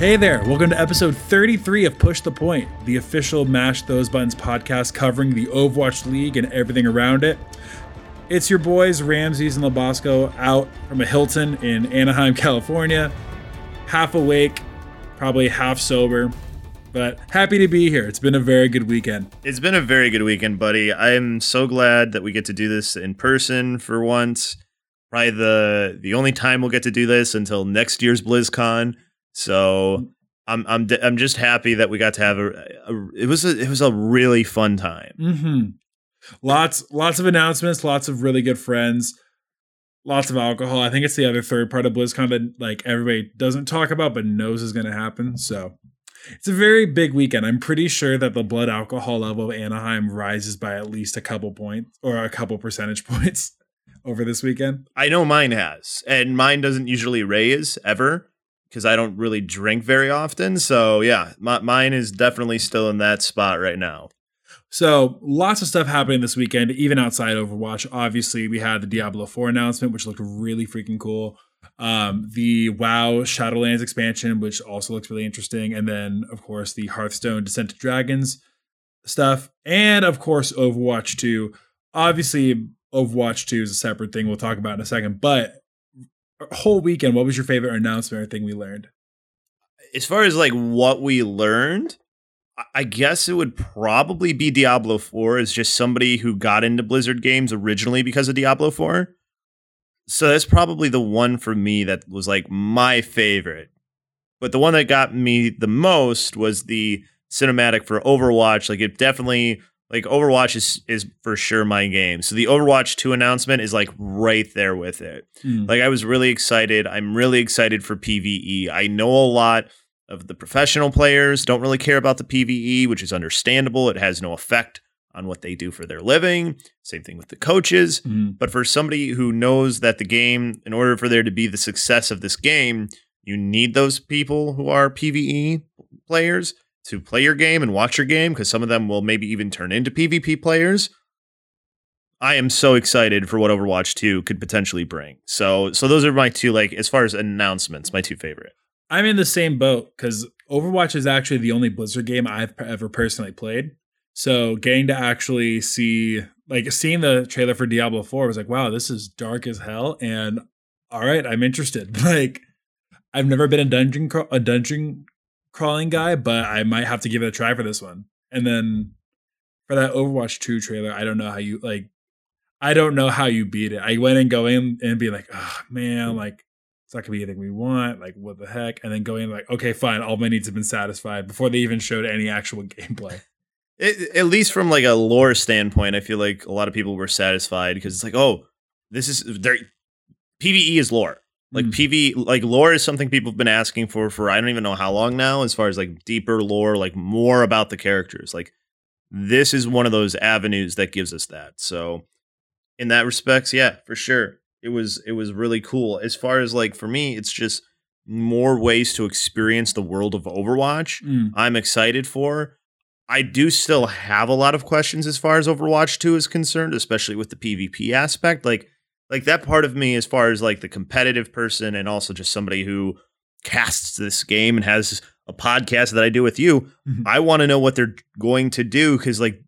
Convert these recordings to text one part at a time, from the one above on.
Hey there, welcome to episode 33 of Push the Point, the official Mash Those Buttons podcast covering the Overwatch League and everything around it. It's your boys, Ramses and Labosco, out from a Hilton in Anaheim, California. Half awake, probably half sober, but happy to be here. It's been a very good weekend. It's been a very good weekend, buddy. I am so glad that we get to do this in person for once. Probably the the only time we'll get to do this until next year's BlizzCon. So I'm I'm d- I'm just happy that we got to have a, a it was a it was a really fun time. Mm-hmm. Lots, lots of announcements, lots of really good friends, lots of alcohol. I think it's the other third part of BlizzCon that like everybody doesn't talk about but knows is going to happen. So it's a very big weekend. I'm pretty sure that the blood alcohol level of Anaheim rises by at least a couple points or a couple percentage points over this weekend. I know mine has, and mine doesn't usually raise ever because I don't really drink very often. So yeah, my, mine is definitely still in that spot right now. So lots of stuff happening this weekend, even outside Overwatch. Obviously, we had the Diablo 4 announcement, which looked really freaking cool. Um, the WoW Shadowlands expansion, which also looks really interesting, and then of course the Hearthstone Descent to Dragons stuff, and of course Overwatch 2. Obviously, Overwatch 2 is a separate thing we'll talk about in a second, but whole weekend, what was your favorite announcement or thing we learned? as far as like what we learned, I- guess it would probably be Diablo 4 as just somebody who got into Blizzard games originally because of Diablo 4. So that's probably the one for me that was like my favorite. But the one that got me the most was the cinematic for Overwatch. Like it definitely like Overwatch is is for sure my game. So the Overwatch 2 announcement is like right there with it. Hmm. Like I was really excited. I'm really excited for PvE. I know a lot of the professional players don't really care about the PvE, which is understandable. It has no effect on what they do for their living. Same thing with the coaches. Mhm. But for somebody who knows that the game, in order for there to be the success of this game, you need those people who are PvE players to play your game and watch your game because some of them will maybe even turn into PvP players. I am so excited for what Overwatch 2 could potentially bring. So so those are my two like as far as announcements, my two favorite. I'm in the same boat because Overwatch is actually the only Blizzard game I've ever personally played. So getting to actually see, like, seeing the trailer for Diablo 4 was like, wow, this is dark as hell. And all right, I'm interested. Like, I've never been a dungeon craw- a dungeon crawling guy, but I might have to give it a try for this one. And then for that Overwatch 2 trailer, I don't know how you like. I don't know how you beat it. I went and go in and be like, oh man, like it's not gonna be anything we want. Like, what the heck? And then going like, okay, fine, all my needs have been satisfied before they even showed any actual gameplay. It, at least from like a lore standpoint, I feel like a lot of people were satisfied because it's like, oh, this is there. PVE is lore. Like Mm. PV, like lore is something people have been asking for for I don't even know how long now. As far as like deeper lore, like more about the characters. Like this is one of those avenues that gives us that. So in that respects, yeah, for sure, it was it was really cool. As far as like for me, it's just more ways to experience the world of Overwatch. Mm. I'm excited for. I do still have a lot of questions as far as Overwatch 2 is concerned, especially with the PvP aspect. Like like that part of me as far as like the competitive person and also just somebody who casts this game and has a podcast that I do with you. Mhm. I want to know what they're going to do cuz like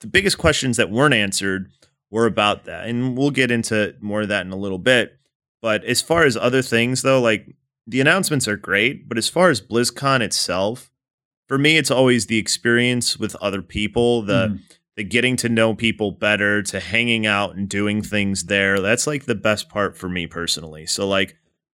the biggest questions that weren't answered were about that. And we'll get into more of that in a little bit. But as far as other things though, like the announcements are great, but as far as BlizzCon itself, for me, it's always the experience with other people, the Mm. The getting to know people better, to hanging out and doing things there. That's like the best part for me personally. So like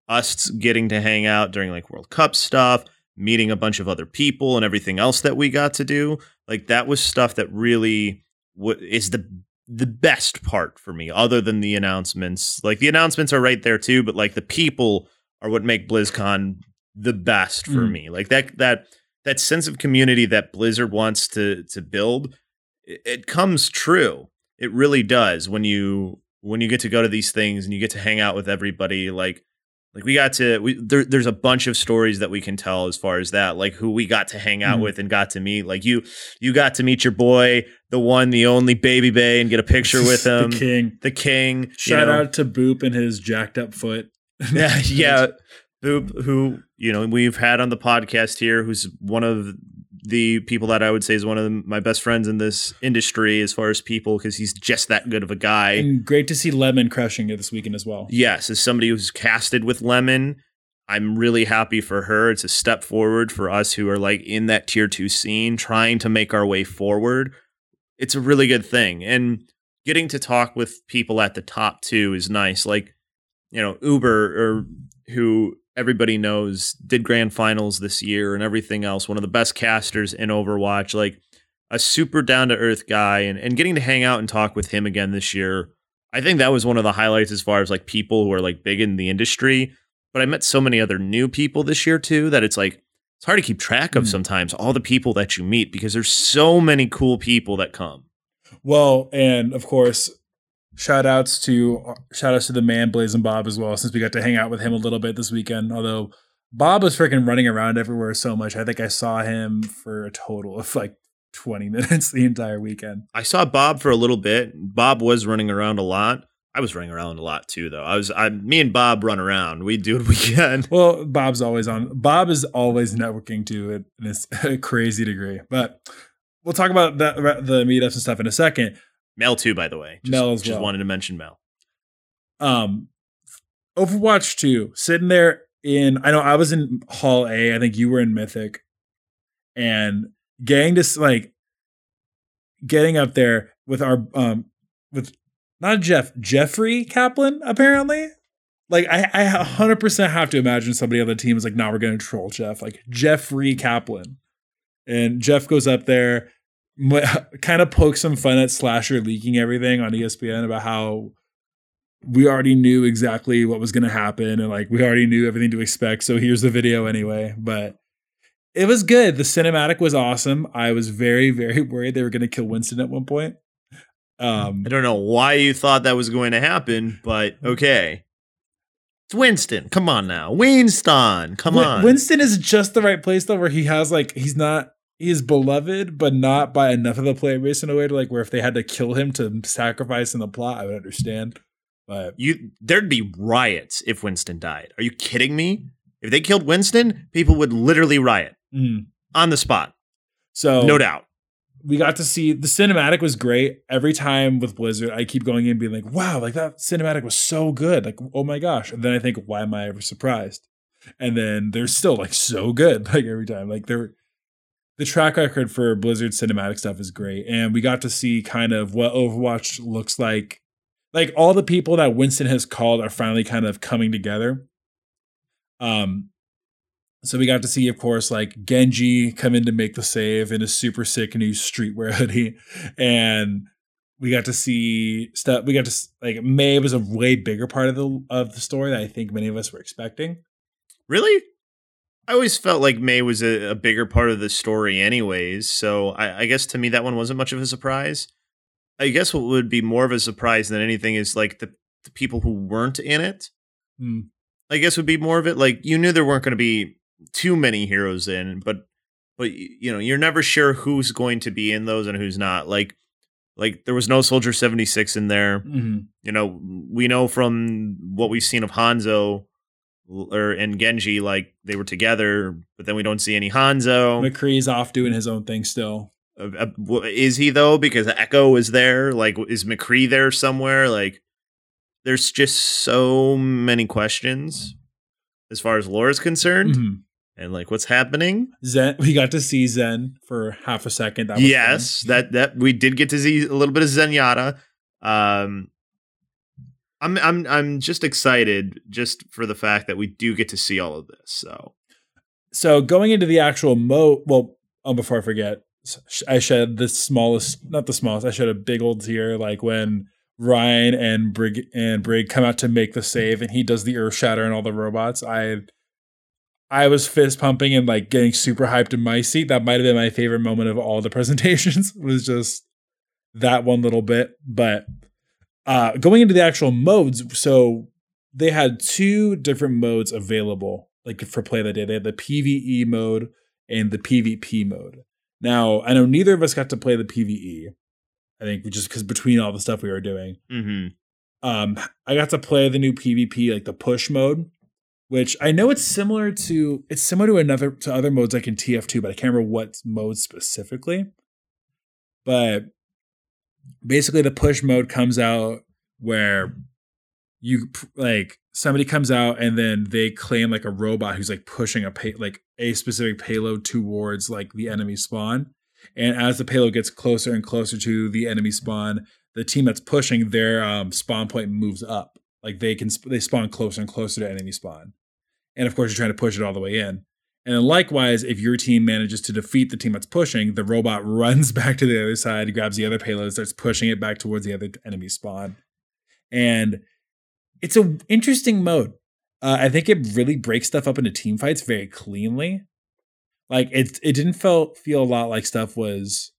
us getting to hang out during like World Cup stuff, meeting a bunch of other people and everything else that we got to do, like that was stuff that really w- is the the best part for me other than the announcements. Like the announcements are right there too, but like the people are what make BlizzCon the best for Mm. me. Like that that that sense of community that Blizzard wants to to build, it, it comes true It really does when you when you get to go to these things and you get to hang out with everybody. Like like we got to we there, there's a bunch of stories that we can tell as far as that like who we got to hang out Mhm. with and got to meet like you you got to meet your boy the one the only babybay and get a picture with him the king. the king you Shout know. out to Boop and his jacked up foot. yeah yeah boop who you know we've had on the podcast here who's one of the people that I would say is one of my best friends in this industry as far as people because he's just that good of a guy And great to see Lemon crushing it this weekend as well. yes, as somebody who's casted with Lemon, I'm really happy for her. It's a step forward for us who are like in that tier two scene, trying to make our way forward. It's a really good thing. And getting to talk with people at the top too is nice. Like, you know, Uber or who everybody knows did grand finals this year and everything else, one of the best casters in Overwatch, like a super down to earth guy and, and getting to hang out and talk with him again this year I think that was one of the highlights as far as like people who are like big in the industry. But I met so many other new people this year too that it's like it's hard to keep track of Mm. sometimes all the people that you meet because there's so many cool people that come. Well, and of course, shout outs to shout outs to the man Blazing Bob as well, since we got to hang out with him a little bit this weekend. Although Bob was freaking running around everywhere so much. I think I saw him for a total of like 20 minutes the entire weekend. I saw Bob for a little bit. Bob was running around a lot. I was running around a lot too, though. I was, I, me and Bob run around. We do what we can. Well, Bob's always on. Bob is always networking to it in this crazy degree. But we'll talk about that, the meetups and stuff in a second. Mel too, by the way. Just, Mel as just well. wanted to mention Mel. um Overwatch 2, sitting there in I know I was in Hall A, I think you were in Mythic, and getting this like getting up there with our um with not Jeff, Jeffrey Kaplan, apparently. Like I, I 100% have to imagine somebody on the team is like, "Nah, we're gonna troll Jeff." Like Jeffrey Kaplan, and Jeff goes up there, kind of poke some fun at Slasher leaking everything on ESPN about how we already knew exactly what was going to happen and like we already knew everything to expect so here's the video anyway but it was good the cinematic was awesome i was very very worried they were going to kill winston at one point um I don't know why you thought that was going to happen, but okay. It's Winston. Come on now. Winston. Come Win- on. winston is just the right place though where he has like he's not is beloved but not by enough of the player base in a way to like where if they had to kill him to sacrifice in the plot i would understand but You there'd be riots if Winston died. Are you kidding me? If they killed Winston, people would literally riot mm. on the spot. so No doubt. we got to see the cinematic was great. Every time with Blizzard, I keep going in and being like, wow, like that cinematic was so good. Like, oh my gosh. And then I think, why am I ever surprised? And then they're still like so good, like every time. Like they're the track record for Blizzard cinematic stuff is great. And we got to see kind of what Overwatch looks like. Like all the people that Winston has called are finally kind of coming together. Um, so we got to see, of course, like Genji come in to make the save in a super sick new streetwear hoodie, and we got to see stuff. We got to like Mei was a way bigger part of the of the story that I think many of us were expecting. Really? I always felt like Mei was a, a bigger part of the story, anyways. So I, I guess to me that one wasn't much of a surprise. I guess what would be more of a surprise than anything is like the, the people who weren't in it. Hmm. I guess would be more of it. Like you knew there weren't going to be too many heroes in, but but you know you're never sure who's going to be in those and who's not. Like like there was no Soldier seventy six in there. Mhm. You know we know from what we've seen of Hanzo or and Genji, like they were together, but then we don't see any Hanzo. McCree's off doing his own thing still. Uh, uh, is he though? Because Echo is there. Like, is McCree there somewhere? Like, there's just so many questions as far as lore is concerned, Mhm. and like what's happening. Zen, we got to see Zen for half a second. That was yes, fun. that that we did get to see a little bit of Zenyatta. Um, I'm I'm I'm just excited just for the fact that we do get to see all of this. So so going into the actual mo well oh before i forget i shed the smallest not the smallest i shed a big old tear like when ryan and brig and brig come out to make the save and he does the earth shatter and all the robots i i was fist pumping and like getting super hyped in my seat that might have been my favorite moment of all the presentations was just that one little bit. But uh, going into the actual modes, so they had two different modes available, like for play that day. They had the PVE mode and the PvP mode. Now, I know neither of us got to play the PVE. I think just because between all the stuff we were doing, Mm-hmm. um, I got to play the new PvP, like the push mode, which I know it's similar to it's similar to another to other modes like in TF2, but I can't remember what mode specifically. But basically, the push mode comes out where you like somebody comes out and then they claim like a robot who's like pushing a pay like a specific payload towards like the enemy spawn. And as the payload gets closer and closer to the enemy spawn, the team that's pushing their um, spawn point moves up. Like they can they spawn closer and closer to enemy spawn, and of course you're trying to push it all the way in. And then likewise, if your team manages to defeat the team that's pushing, the robot runs back to the other side, grabs the other payload, starts pushing it back towards the other enemy spawn. And it's an interesting mode. Uh, I think it really breaks stuff up into team fights very cleanly. Like it, it didn't feel feel a lot like stuff was.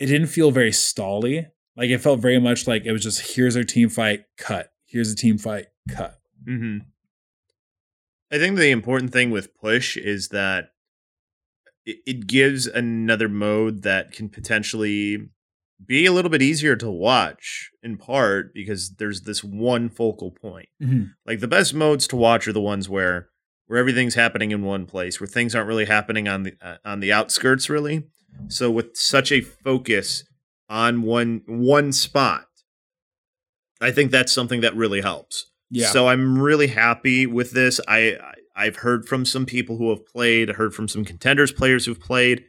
It didn't feel very stally. Like it felt very much like it was just here's our team fight, cut. Here's a team fight, cut. Mm-hmm. I think the important thing with push is that it, gives another mode that can potentially be a little bit easier to watch in part because there's this one focal point. Like the best modes to watch are the ones where where everything's happening in one place, where things aren't really happening on the uh, on the outskirts really. So with such a focus on one one spot, I think that's something that really helps. Yeah. So I'm really happy with this. I, I I've heard from some people who have played, heard from some contenders players who've played.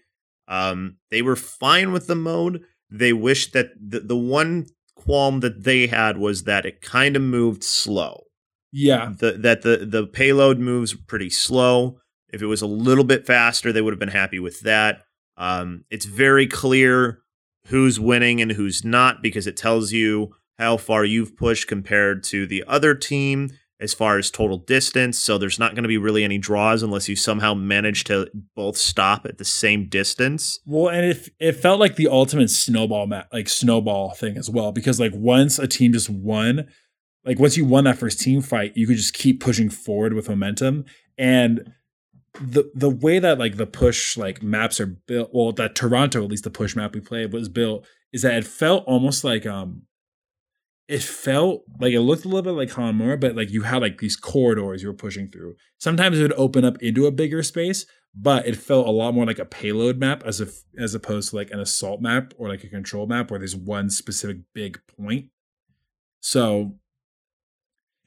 Um, they were fine with the mode. They wish that the, the one qualm that they had was that it kind of moved slow. yeah. The, that the the payload moves pretty slow. If it was a little bit faster, they would have been happy with that. Um, it's very clear who's winning and who's not because it tells you how far you've pushed compared to the other team as far as total distance. So there's not going to be really any draws unless you somehow manage to both stop at the same distance. Well, and it it felt like the ultimate snowball mat, like snowball thing as well, because like once a team just won, like once you won that first team fight, you could just keep pushing forward with momentum. And the the way that like the push like maps are built, well, that Toronto at least the push map we played was built, is that it felt almost like um it felt like it looked a little bit like Hanamura, but like you had like these corridors you were pushing through. Sometimes it would open up into a bigger space, but it felt a lot more like a payload map as if as opposed to like an assault map or like a control map where there's one specific big point. So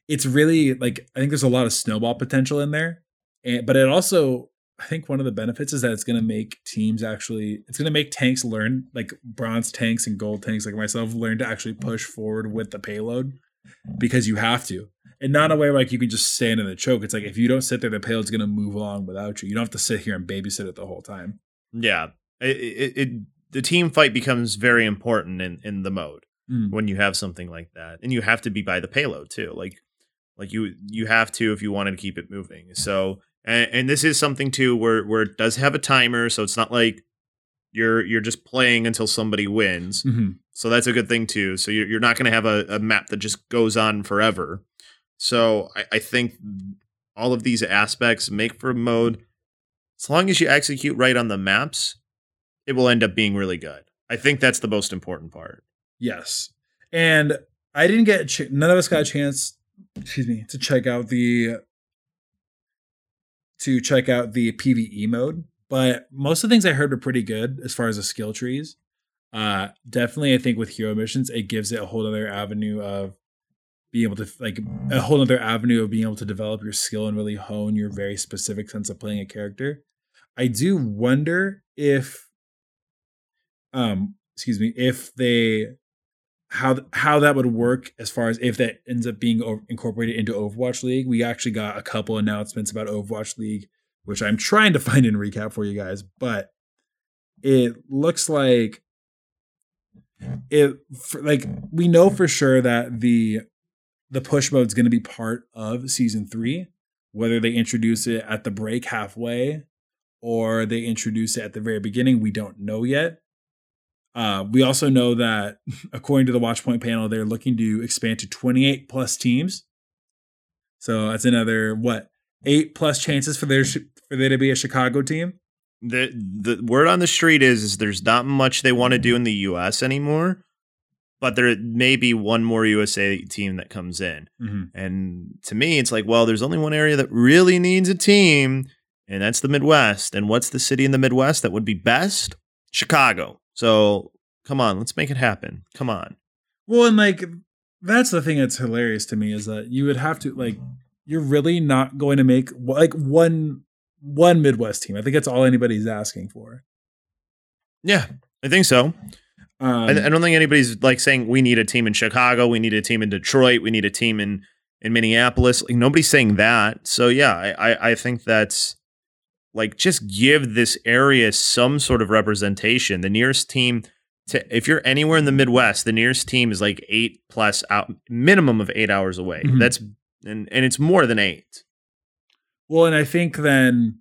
it's really like I think there's a lot of snowball potential in there. And but it also I think one of the benefits is that it's going to make teams actually it's going to make tanks learn like bronze tanks and gold tanks like myself learn to actually push forward with the payload because you have to. And not a way like you can just stand in the choke. It's like if you don't sit there, the payload's going to move along without you. You don't have to sit here and babysit it the whole time. Yeah, it, it, it the team fight becomes very important in in the mode. Mm. when you have something like that and you have to be by the payload too like like you you have to if you wanted to keep it moving so and, and this is something too where where it does have a timer so it's not like you're you're just playing until somebody wins. Mhm. so that's a good thing too. So you're, you're not going to have a, a map that just goes on forever. So I, I think all of these aspects make for a mode. As long as you execute right on the maps it will end up being really good. I think that's the most important part. Yes. And I didn't get, ch- none of us got a chance, excuse me, to check out the, to check out the PvE mode. But most of the things I heard were pretty good as far as the skill trees. Uh, definitely, I think with hero missions, it gives it a whole other avenue of being able to like a whole other avenue of being able to develop your skill and really hone your very specific sense of playing a character. I do wonder if, um, excuse me, if they how how that would work as far as if that ends up being o- incorporated into Overwatch League. We actually got a couple announcements about Overwatch League, which I'm trying to find in recap for you guys, but it looks like it for, like we know for sure that the the push mode is going to be part of season 3 whether they introduce it at the break halfway or they introduce it at the very beginning we don't know yet Uh, we also know that, according to the Watchpoint panel, they're looking to expand to 28 plus teams. So that's another what eight plus chances for there for there to be a Chicago team. The the word on the street is, is there's not much they want to do in the US anymore, but there may be one more USA team that comes in. Mm-hmm. And to me, it's like, well, there's only one area that really needs a team, and that's the Midwest. And what's the city in the Midwest that would be best? Chicago. So come on, let's make it happen. Come on. Well, and like that's the thing that's hilarious to me is that you would have to like you're really not going to make like one one Midwest team. I think that's all anybody's asking for. Yeah, I think so. Um, I, I don't think anybody's like saying we need a team in Chicago, we need a team in Detroit, we need a team in in Minneapolis. Like nobody's saying that. So yeah, I I, I think that's like just give this area some sort of representation. The nearest team to if you're anywhere in the Midwest, the nearest team is like eight plus out minimum of eight hours away. Mhm. That's and and it's more than eight. Well, and I think then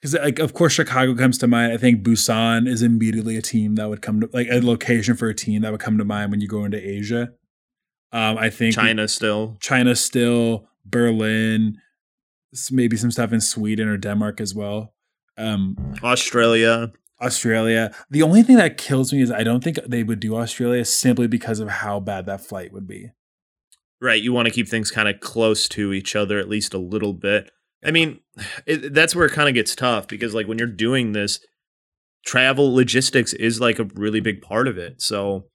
because like of course Chicago comes to mind. I think Busan is immediately a team that would come to like a location for a team that would come to mind when you go into Asia. Um, I think China still. China still, Berlin, maybe some stuff in Sweden or Denmark as well. Um, Australia. Australia. The only thing that kills me is I don't think they would do Australia simply because of how bad that flight would be. Right, you want to keep things kind of close to each other at least a little bit. I mean, it, that's where it kind of gets tough because like when you're doing this, travel logistics is like a really big part of it. So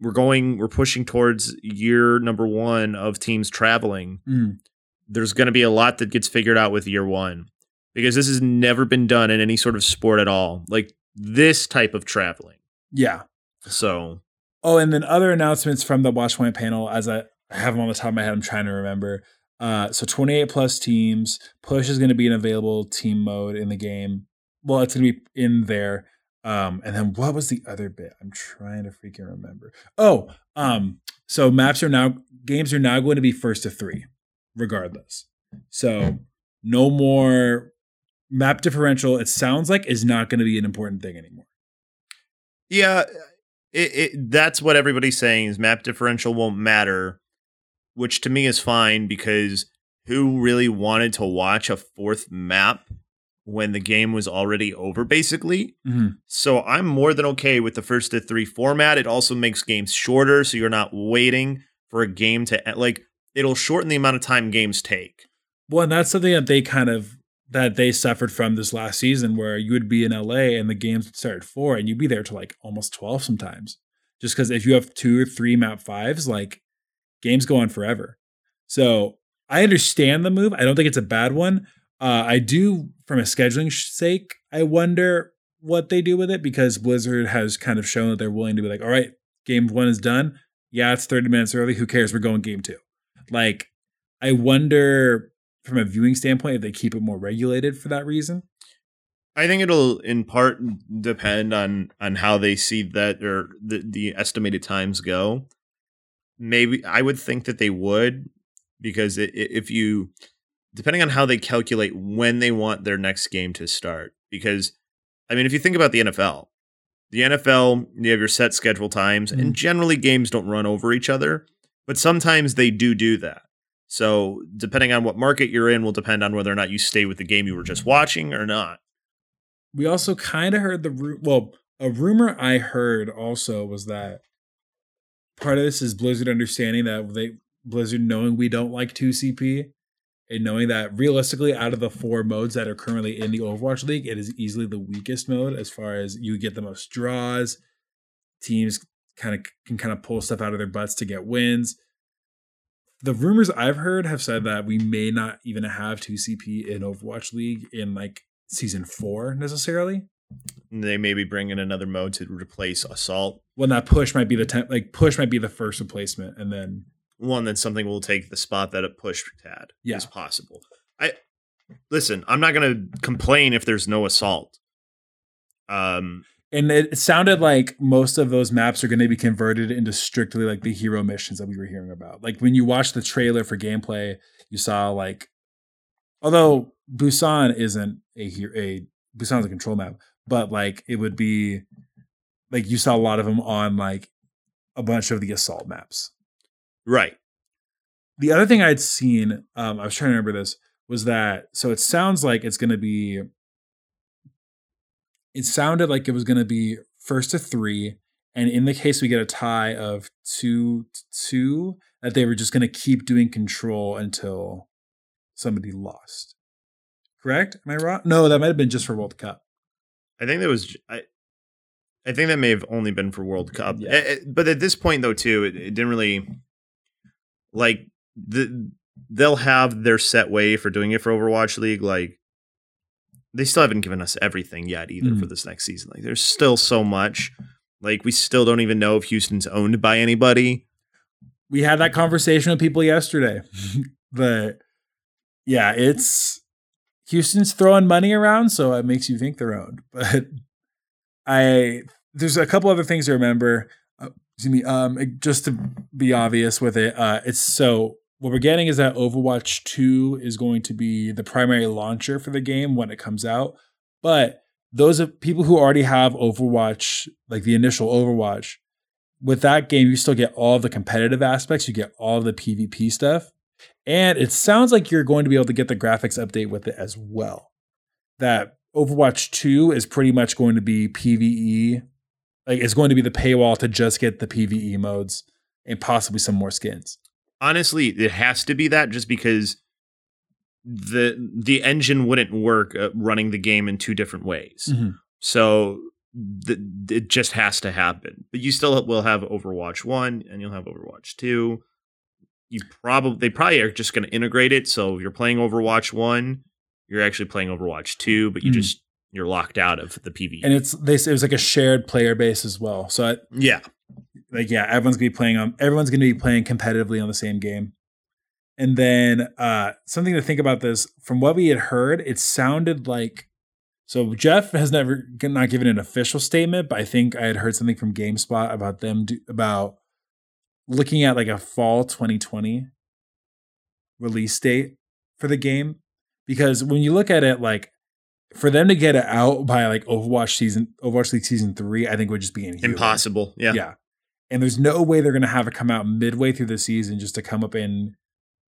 we're going, we're pushing towards year number one of teams traveling. Mm. There's going to be a lot that gets figured out with year one because this has never been done in any sort of sport at all. Like this type of traveling. Yeah. So Oh, and then other announcements from the Watchpoint panel, as I I have them on the top of my head, I'm trying to remember. Uh, so 28 plus teams. Push is going to be an available team mode in the game. Well, it's going to be in there. Um, and then what was the other bit? I'm trying to freaking remember. Oh, um, so maps are now games are now going to be first to three, regardless. So no more map differential. It sounds like is not going to be an important thing anymore. Yeah, it, it that's what everybody's saying is map differential won't matter, which to me is fine because who really wanted to watch a fourth map when the game was already over basically? Mhm. So I'm more than okay with the first to 3 format. It also makes games shorter so you're not waiting for a game to like it'll shorten the amount of time games take. Well, and that's something that they kind of that they suffered from this last season, where you would be in LA and the games would start at four, and you'd be there to like almost twelve sometimes. Just because if you have two or three map fives, like games go on forever. So I understand the move. I don't think it's a bad one. Uh, I do, from a scheduling sake, I wonder what they do with it because Blizzard has kind of shown that they're willing to be like, all right, game one is done. Yeah, it's 30 minutes early. Who cares? We're going game two. Like, I wonder from a viewing standpoint if they keep it more regulated for that reason. I think it'll in part depend on on how they see that or the, the estimated times go. Maybe I would think that they would because i i- if you depending on how they calculate when they want their next game to start because I mean if you think about the NFL, the NFL you have your set schedule times Mhm. and generally games don't run over each other, but sometimes they do do that. So depending on what market you're in will depend on whether or not you stay with the game you were just watching or not. We also kind of heard the ru- well, a rumor I heard also was that part of this is Blizzard understanding that they Blizzard knowing we don't like 2CP and knowing that realistically out of the four modes that are currently in the Overwatch League, it is easily the weakest mode as far as you get the most draws. Teams kind of can kind of pull stuff out of their butts to get wins. The rumors I've heard have said that we may not even have 2CP in Overwatch League in like season four necessarily. they maybe bring in another mode to replace assault When that push might be the temp, like push might be the first replacement, and then one then something will take the spot that a push had Yeah. is possible i listen i'm not going to complain if there's no assault um and it sounded like most of those maps are going to be converted into strictly like the hero missions that we were hearing about. Like when you watch the trailer for gameplay, you saw like, although Busan isn't a hero, a Busan's a control map, but like it would be like you saw a lot of them on like a bunch of the assault maps. Right. The other thing I'd seen, um, I was trying to remember this, was that so it sounds like it's going to be. It sounded like it was going to be first to three, and in the case we get a tie of two to two, that they were just going to keep doing control until somebody lost. Correct? Am I wrong? No, that might have been just for World Cup. I think that was I, I think that may have only been for World Cup, Yeah. Eh, eh, but at this point though, too, it, it didn't really like the. They'll have their set way for doing it for Overwatch League. Like they still haven't given us everything yet either Mhm. for this next season. Like there's still so much. Like we still don't even know if Houston's owned by anybody. we had that conversation with people yesterday. but yeah, it's Houston's throwing money around, so it makes you think they're owned. But I there's a couple other things to remember. Uh, excuse me. Um, just to be obvious with it, uh, it's so what we're getting is that Overwatch 2 is going to be the primary launcher for the game when it comes out. But those of people who already have Overwatch, like the initial Overwatch, with that game, you still get all the competitive aspects, you get all the PvP stuff. And it sounds like you're going to be able to get the graphics update with it as well. That Overwatch 2 is pretty much going to be PvE. Like it's going to be the paywall to just get the PvE modes and possibly some more skins. Honestly it has to be that just because the the engine wouldn't work uh, running the game in two different ways. So th- it just has to happen. But you still will have overwatch 1 and you'll have overwatch 2 you probably they probably are just going to integrate it so if you're playing overwatch 1 you're actually playing overwatch 2 but you Mhm. just you're locked out of the pve And it's they it was like a shared player base as well. So I, yeah like yeah, everyone's gonna be playing on everyone's gonna be playing competitively on the same game. And then uh something to think about this from what we had heard, it sounded like so Jeff has never not given an official statement, but I think I had heard something from GameSpot about them do, about looking at like a fall 2020 release date for the game because when you look at it like for them to get it out by like Overwatch season Overwatch League season 3, I think would just be inhuman. impossible yeah Yeah. And there's no way they're going to have it come out midway through the season just to come up in.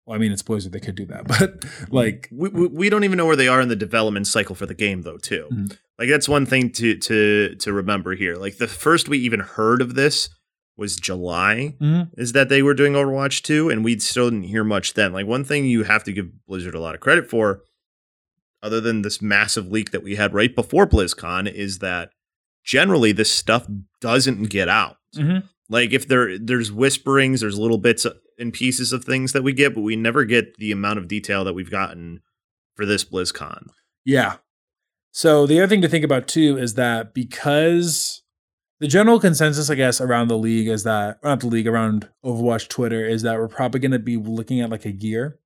Well, I mean, it's Blizzard. They could do that. But like, we, we, we don't even know where they are in the development cycle for the game though too Mhm. like that's one thing to to to remember here like the first we even heard of this was july Mhm. is that they were doing overwatch 2 and we still didn't hear much then like one thing you have to give blizzard a lot of credit for other than this massive leak that we had right before blizzcon is that generally this stuff doesn't get out Mhm. Like if there there's whisperings there's little bits and pieces of things that we get but we never get the amount of detail that we've gotten for this blizzcon yeah. So the other thing to think about too is that because the general consensus, I guess, around the league is that, not the league, around Overwatch Twitter is that we're probably going to be looking at like a year.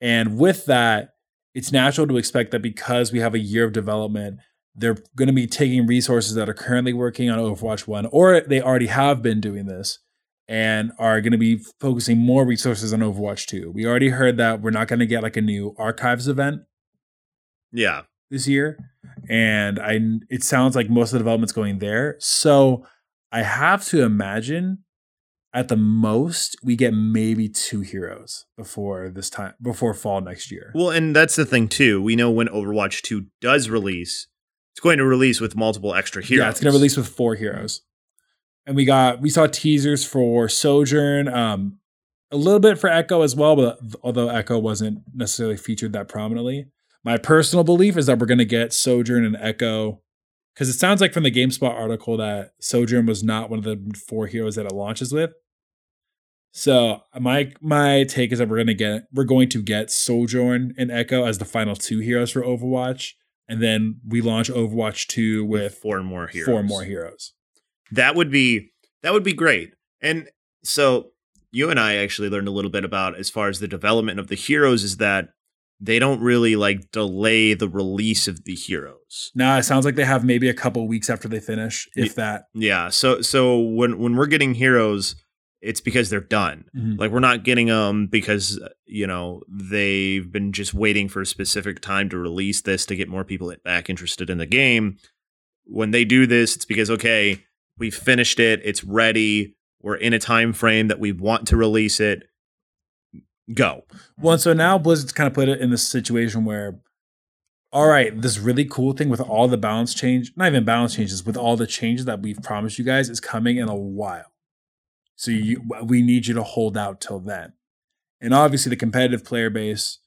And with that, it's natural to expect that because we have a year of development, they're going to be taking resources that are currently working on Overwatch 1, or they already have been doing this, and are going to be focusing more resources on Overwatch 2. We already heard that we're not going to get like a new archives event yeah this year, and I it sounds like most of the development's going there. So I have to imagine at the most we get maybe two heroes before this time before fall next year. Well, and that's the thing too. We know when Overwatch 2 does release, it's going to release with multiple extra heroes. Yeah, it's gonna release with four heroes. And we got we saw teasers for Sojourn, um, a little bit for Echo as well, but although Echo wasn't necessarily featured that prominently. My personal belief is that we're gonna get Sojourn and Echo. Because it sounds like from the GameSpot article that Sojourn was not one of the four heroes that it launches with. So my my take is that we're gonna get we're going to get Sojourn and Echo as the final two heroes for Overwatch, and then we launch Overwatch 2 with four more heroes. four more heroes. That would be that would be great. And so you and I actually learned a little bit about as far as the development of the heroes is that they don't really like delay the release of the heroes. Now it sounds like they have maybe a couple weeks after they finish, if that. Yeah. So so when when we're getting heroes, it's because they're done. Mhm. Like we're not getting them because you know they've been just waiting for a specific time to release this to get more people back interested in the game. when they do this, it's because okay, we finished it, it's ready, we're in a time frame that we want to release it. Go. Well, so now Blizzard's kind of put it in this situation where, all right, this really cool thing with all the balance change, not even balance changes, with all the changes that we've promised you guys is coming in a while. So you, we need you to hold out till then. And obviously, the competitive player base,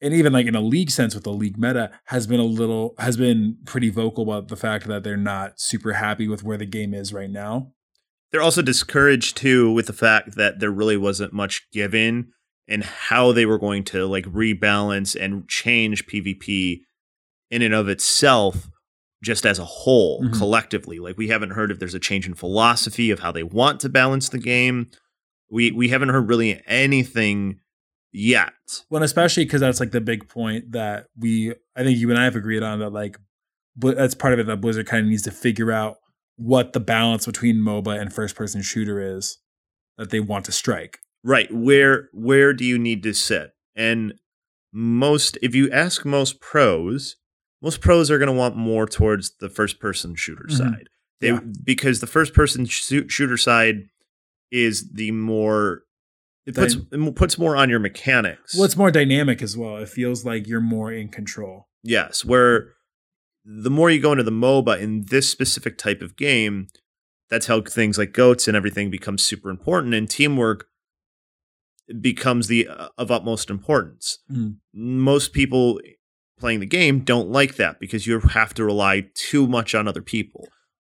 and even like in a league sense with the league meta, has been a little, has been pretty vocal about the fact that they're not super happy with where the game is right now. They're also discouraged too with the fact that there really wasn't much given in how they were going to like rebalance and change PvP in and of itself just as a whole Mhm. collectively. Like we haven't heard if there's a change in philosophy of how they want to balance the game. We we haven't heard really anything yet. Well, and especially because that's like the big point that we, I think you and I have agreed on that like, but that's part of it that Blizzard kind of needs to figure out what the balance between MOBA and first person shooter is that they want to strike. right. Where where do you need to sit? And most if you ask most pros most pros are going to want more towards the first person shooter Mhm. side they Yeah. because the first person shoo- shooter side is the more it puts it puts more on your mechanics Well, it's more dynamic as well. It feels like you're more in control. yes where the more you go into the moba in this specific type of game that's how things like goats and everything become super important and teamwork becomes the uh, of utmost importance Mhm. most people playing the game don't like that because you have to rely too much on other people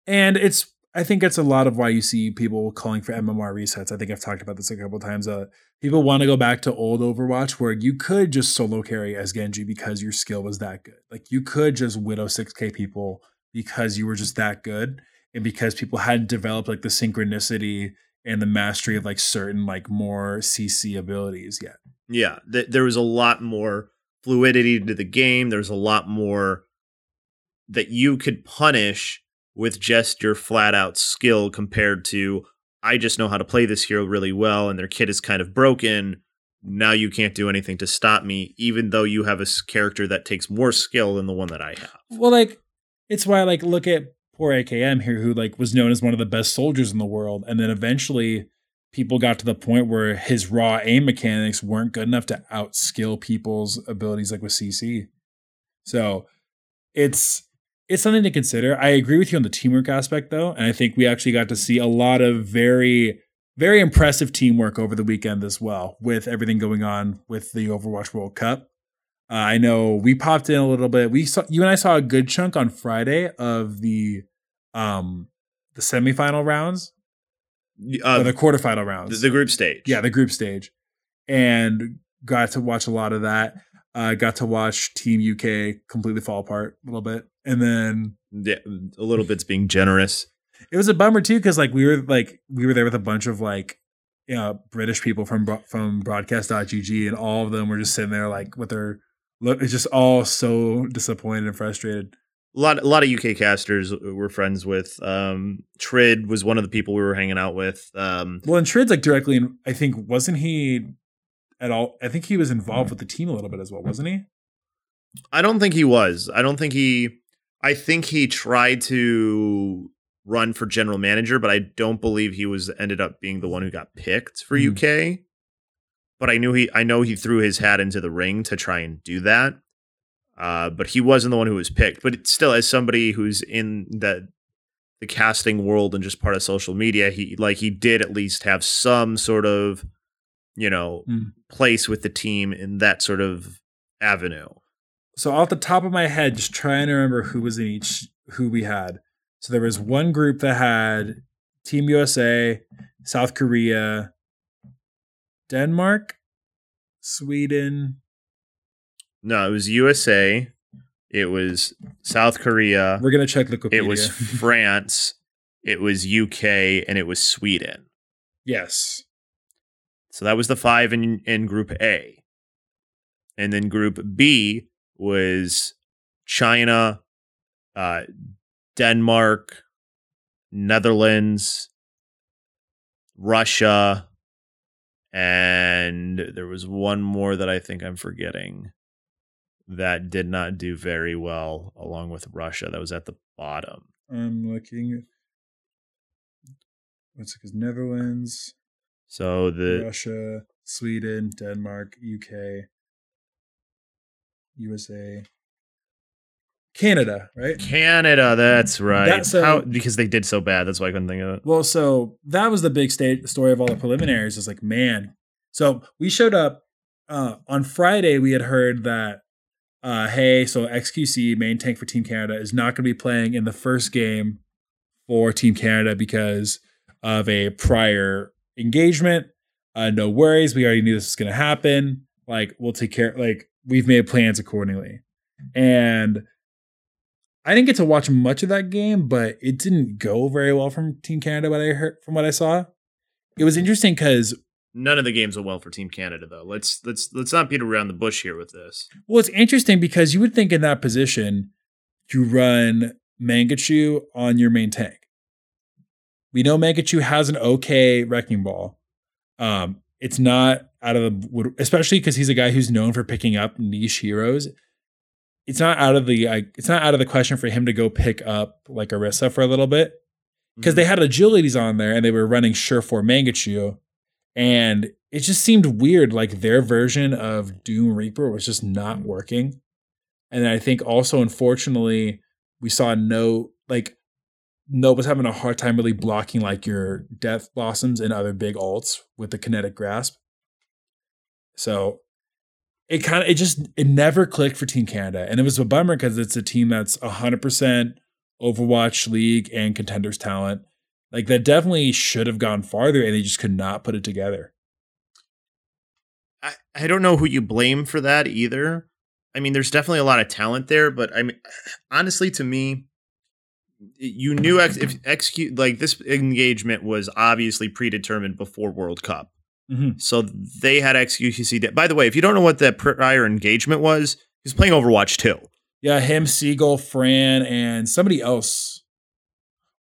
And it's, I think it's a lot of why you see people calling for MMR resets. I think I've talked about this a couple times. Uh, people want to go back to old Overwatch where you could just solo carry as Genji because your skill was that good. Like you could just widow 6k people because you were just that good and because people hadn't developed like the synchronicity and the mastery of like certain like more CC abilities yet. Yeah, th- there was a lot more fluidity to the game. There's a lot more that you could punish with just your flat out skill compared to I just know how to play this hero really well and their kit is kind of broken. Now you can't do anything to stop me, even though you have a character that takes more skill than the one that I have. Well, like it's why I like look at poor AKM here, who like was known as one of the best soldiers in the world, and then eventually people got to the point where his raw aim mechanics weren't good enough to outskill people's abilities, like with CC. So it's it's something to consider. I agree with you on the teamwork aspect though, and I think we actually got to see a lot of very very impressive teamwork over the weekend as well, with everything going on with the Overwatch World Cup. Uh, I know we popped in a little bit. We saw you and I saw a good chunk on Friday of the um the semifinal rounds Uh, the quarterfinal the, rounds. the group stage. yeah, the group stage, and got to watch a lot of that. Uh, got to watch Team UK completely fall apart a little bit, and then yeah, a little bit's being generous. it was a bummer too because like we were like we were there with a bunch of like you know British people from from broadcast.gg and all of them were just sitting there like with their look it's just all so disappointed and frustrated. A lot a lot of UK casters we're friends with. Um, Trid was one of the people we were hanging out with. Um, Well, and Trid's like directly in, I think wasn't he at all I think he was involved with the team a little bit as well, wasn't he? I don't think he was. I don't think he. I think he tried to run for general manager, but I don't believe he was ended up being the one who got picked for Mhm. UK. But I knew he. I know he threw his hat into the ring to try and do that. Uh, but he wasn't the one who was picked. But still, as somebody who's in the the casting world and just part of social media, he like he did at least have some sort of, you know, Mm. place with the team in that sort of avenue. So off the top of my head, just trying to remember who was in each who we had. So there was one group that had Team USA, South Korea, Denmark, Sweden. No, it was USA. It was South Korea. We're gonna check Wikipedia. It was France. It was UK, and it was Sweden. yes. So that was the five in in Group A, and then Group B was China, uh, Denmark, Netherlands, Russia, and there was one more that I think I'm forgetting that did not do very well along with Russia. That was at the bottom. I'm looking. What's it? Because Netherlands, So the Russia, Sweden, Denmark, UK, USA, Canada, right? Canada, that's right. How, because they did so bad. That's why I couldn't think of it. Well, so that was the big state story of all the preliminaries. Is like, man. So we showed up uh, on Friday. We had heard that, uh, hey, so XQC main tank for Team Canada is not going to be playing in the first game for Team Canada because of a prior engagement. Uh, no worries. We already knew this was going to happen. Like, we'll take care. Like, we've made plans accordingly. And I didn't get to watch much of that game, but it didn't go very well from Team Canada. What I heard from what I saw, it was interesting because None of the games went well for Team Canada, though. Let's let's let's not beat around the bush here with this. well, it's interesting because you would think in that position you run Mangachu on your main tank. We know Mangachu has an okay wrecking ball. Um, it's not out of the wood, especially because he's a guy who's known for picking up niche heroes. It's not out of the like, it's not out of the question for him to go pick up like Orisa for a little bit. because they had agilities on there and they were running Surefour Mangachu, and it just seemed weird. Like their version of Doom Reaper was just not mm. working, and I think also unfortunately we saw no like no was having a hard time really blocking like your Death Blossoms and other big alts with the kinetic grasp. So it kind of it just it never clicked for Team Canada, and it was a bummer because it's a team that's hundred percent Overwatch League and contenders talent. Like that definitely should have gone farther, and they just could not put it together. I, I don't know who you blame for that either. I mean, there's definitely a lot of talent there, but I mean, honestly, to me, you knew ex- if execute like this engagement was obviously predetermined before World Cup. Mhm. So they had XQC. that- By the way, if you don't know what that prior engagement was, he's playing Overwatch 2. Yeah, him, Seagull, Fran, and somebody else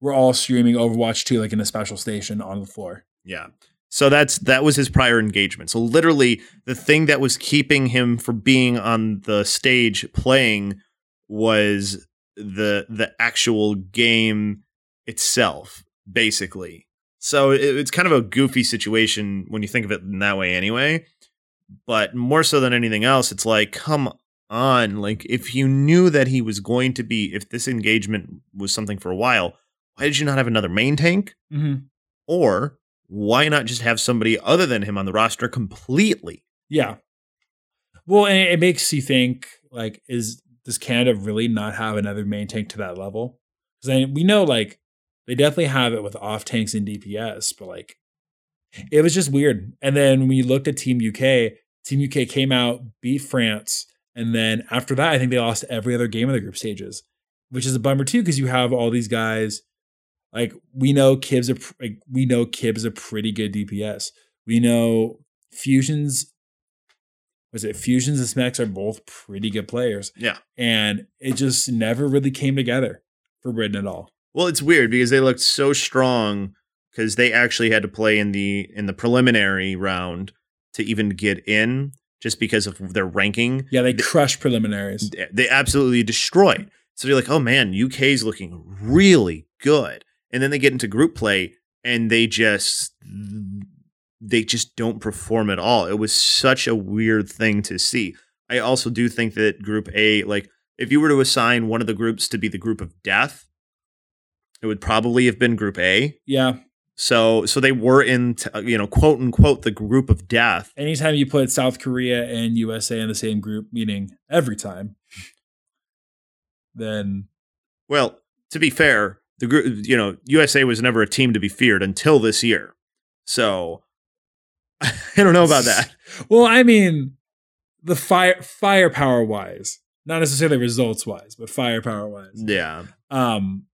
were all streaming Overwatch 2 like in a special station on the floor. Yeah. So that's that was his prior engagement. So literally the thing that was keeping him from being on the stage playing was the the actual game itself basically. So it, it's kind of a goofy situation when you think of it in that way anyway. But more so than anything else it's like come on like if you knew that he was going to be if this engagement was something for a while why did you not have another main tank Mm-hmm. or why not just have somebody other than him on the roster completely? Yeah. Well, and it makes you think like, is does Canada really not have another main tank to that level? Because we know like they definitely have it with off tanks and DPS, but like it was just weird. And then when you looked at Team UK, Team UK came out, beat France, and then after that, I think they lost every other game of the group stages, which is a bummer too, because you have all these guys. Like we know Kibb's a like we know Kibb's a pretty good DPS. We know Fusions was it Fusions and Smacks are both pretty good players. Yeah. And it just never really came together for Britain at all. Well, it's weird because they looked so strong because they actually had to play in the in the preliminary round to even get in just because of their ranking. Yeah, they crushed preliminaries. They absolutely destroyed. So you're like, oh man, UK's looking really good. And then they get into group play and they just they just don't perform at all. It was such a weird thing to see. I also do think that group A, like if you were to assign one of the groups to be the group of death, it would probably have been group A. Yeah. So so they were in t- you know quote unquote the group of death. Anytime you put South Korea and USA in the same group, meaning every time, then Well, to be fair, the group you know USA was never a team to be feared until this year. So I don't know about that. Well, I mean, the fire firepower wise, not necessarily results wise, but firepower wise. Yeah. Um,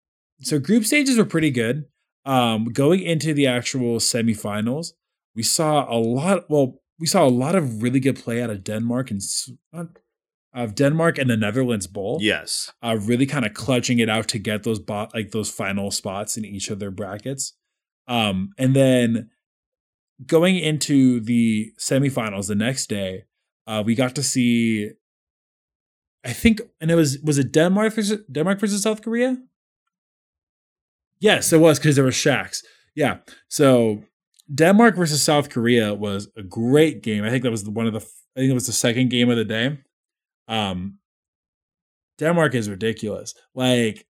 so group stages were pretty good. Um, going into the actual semifinals, we saw a lot. Well, we saw a lot of really good play out of Denmark and not- of Denmark and the Netherlands bowl. Yes. uh, really kind of clutching it out to get those bot like those final spots in each of their brackets. Um, and then going into the semifinals the next day, uh, we got to see. I think, and it was was it Denmark versus Denmark versus South Korea. Yes, it was because there were Shax. Yeah. So Denmark versus South Korea was a great game. I think that was the- one of the. I think it was the second game of the day. Um, Denmark is ridiculous. Like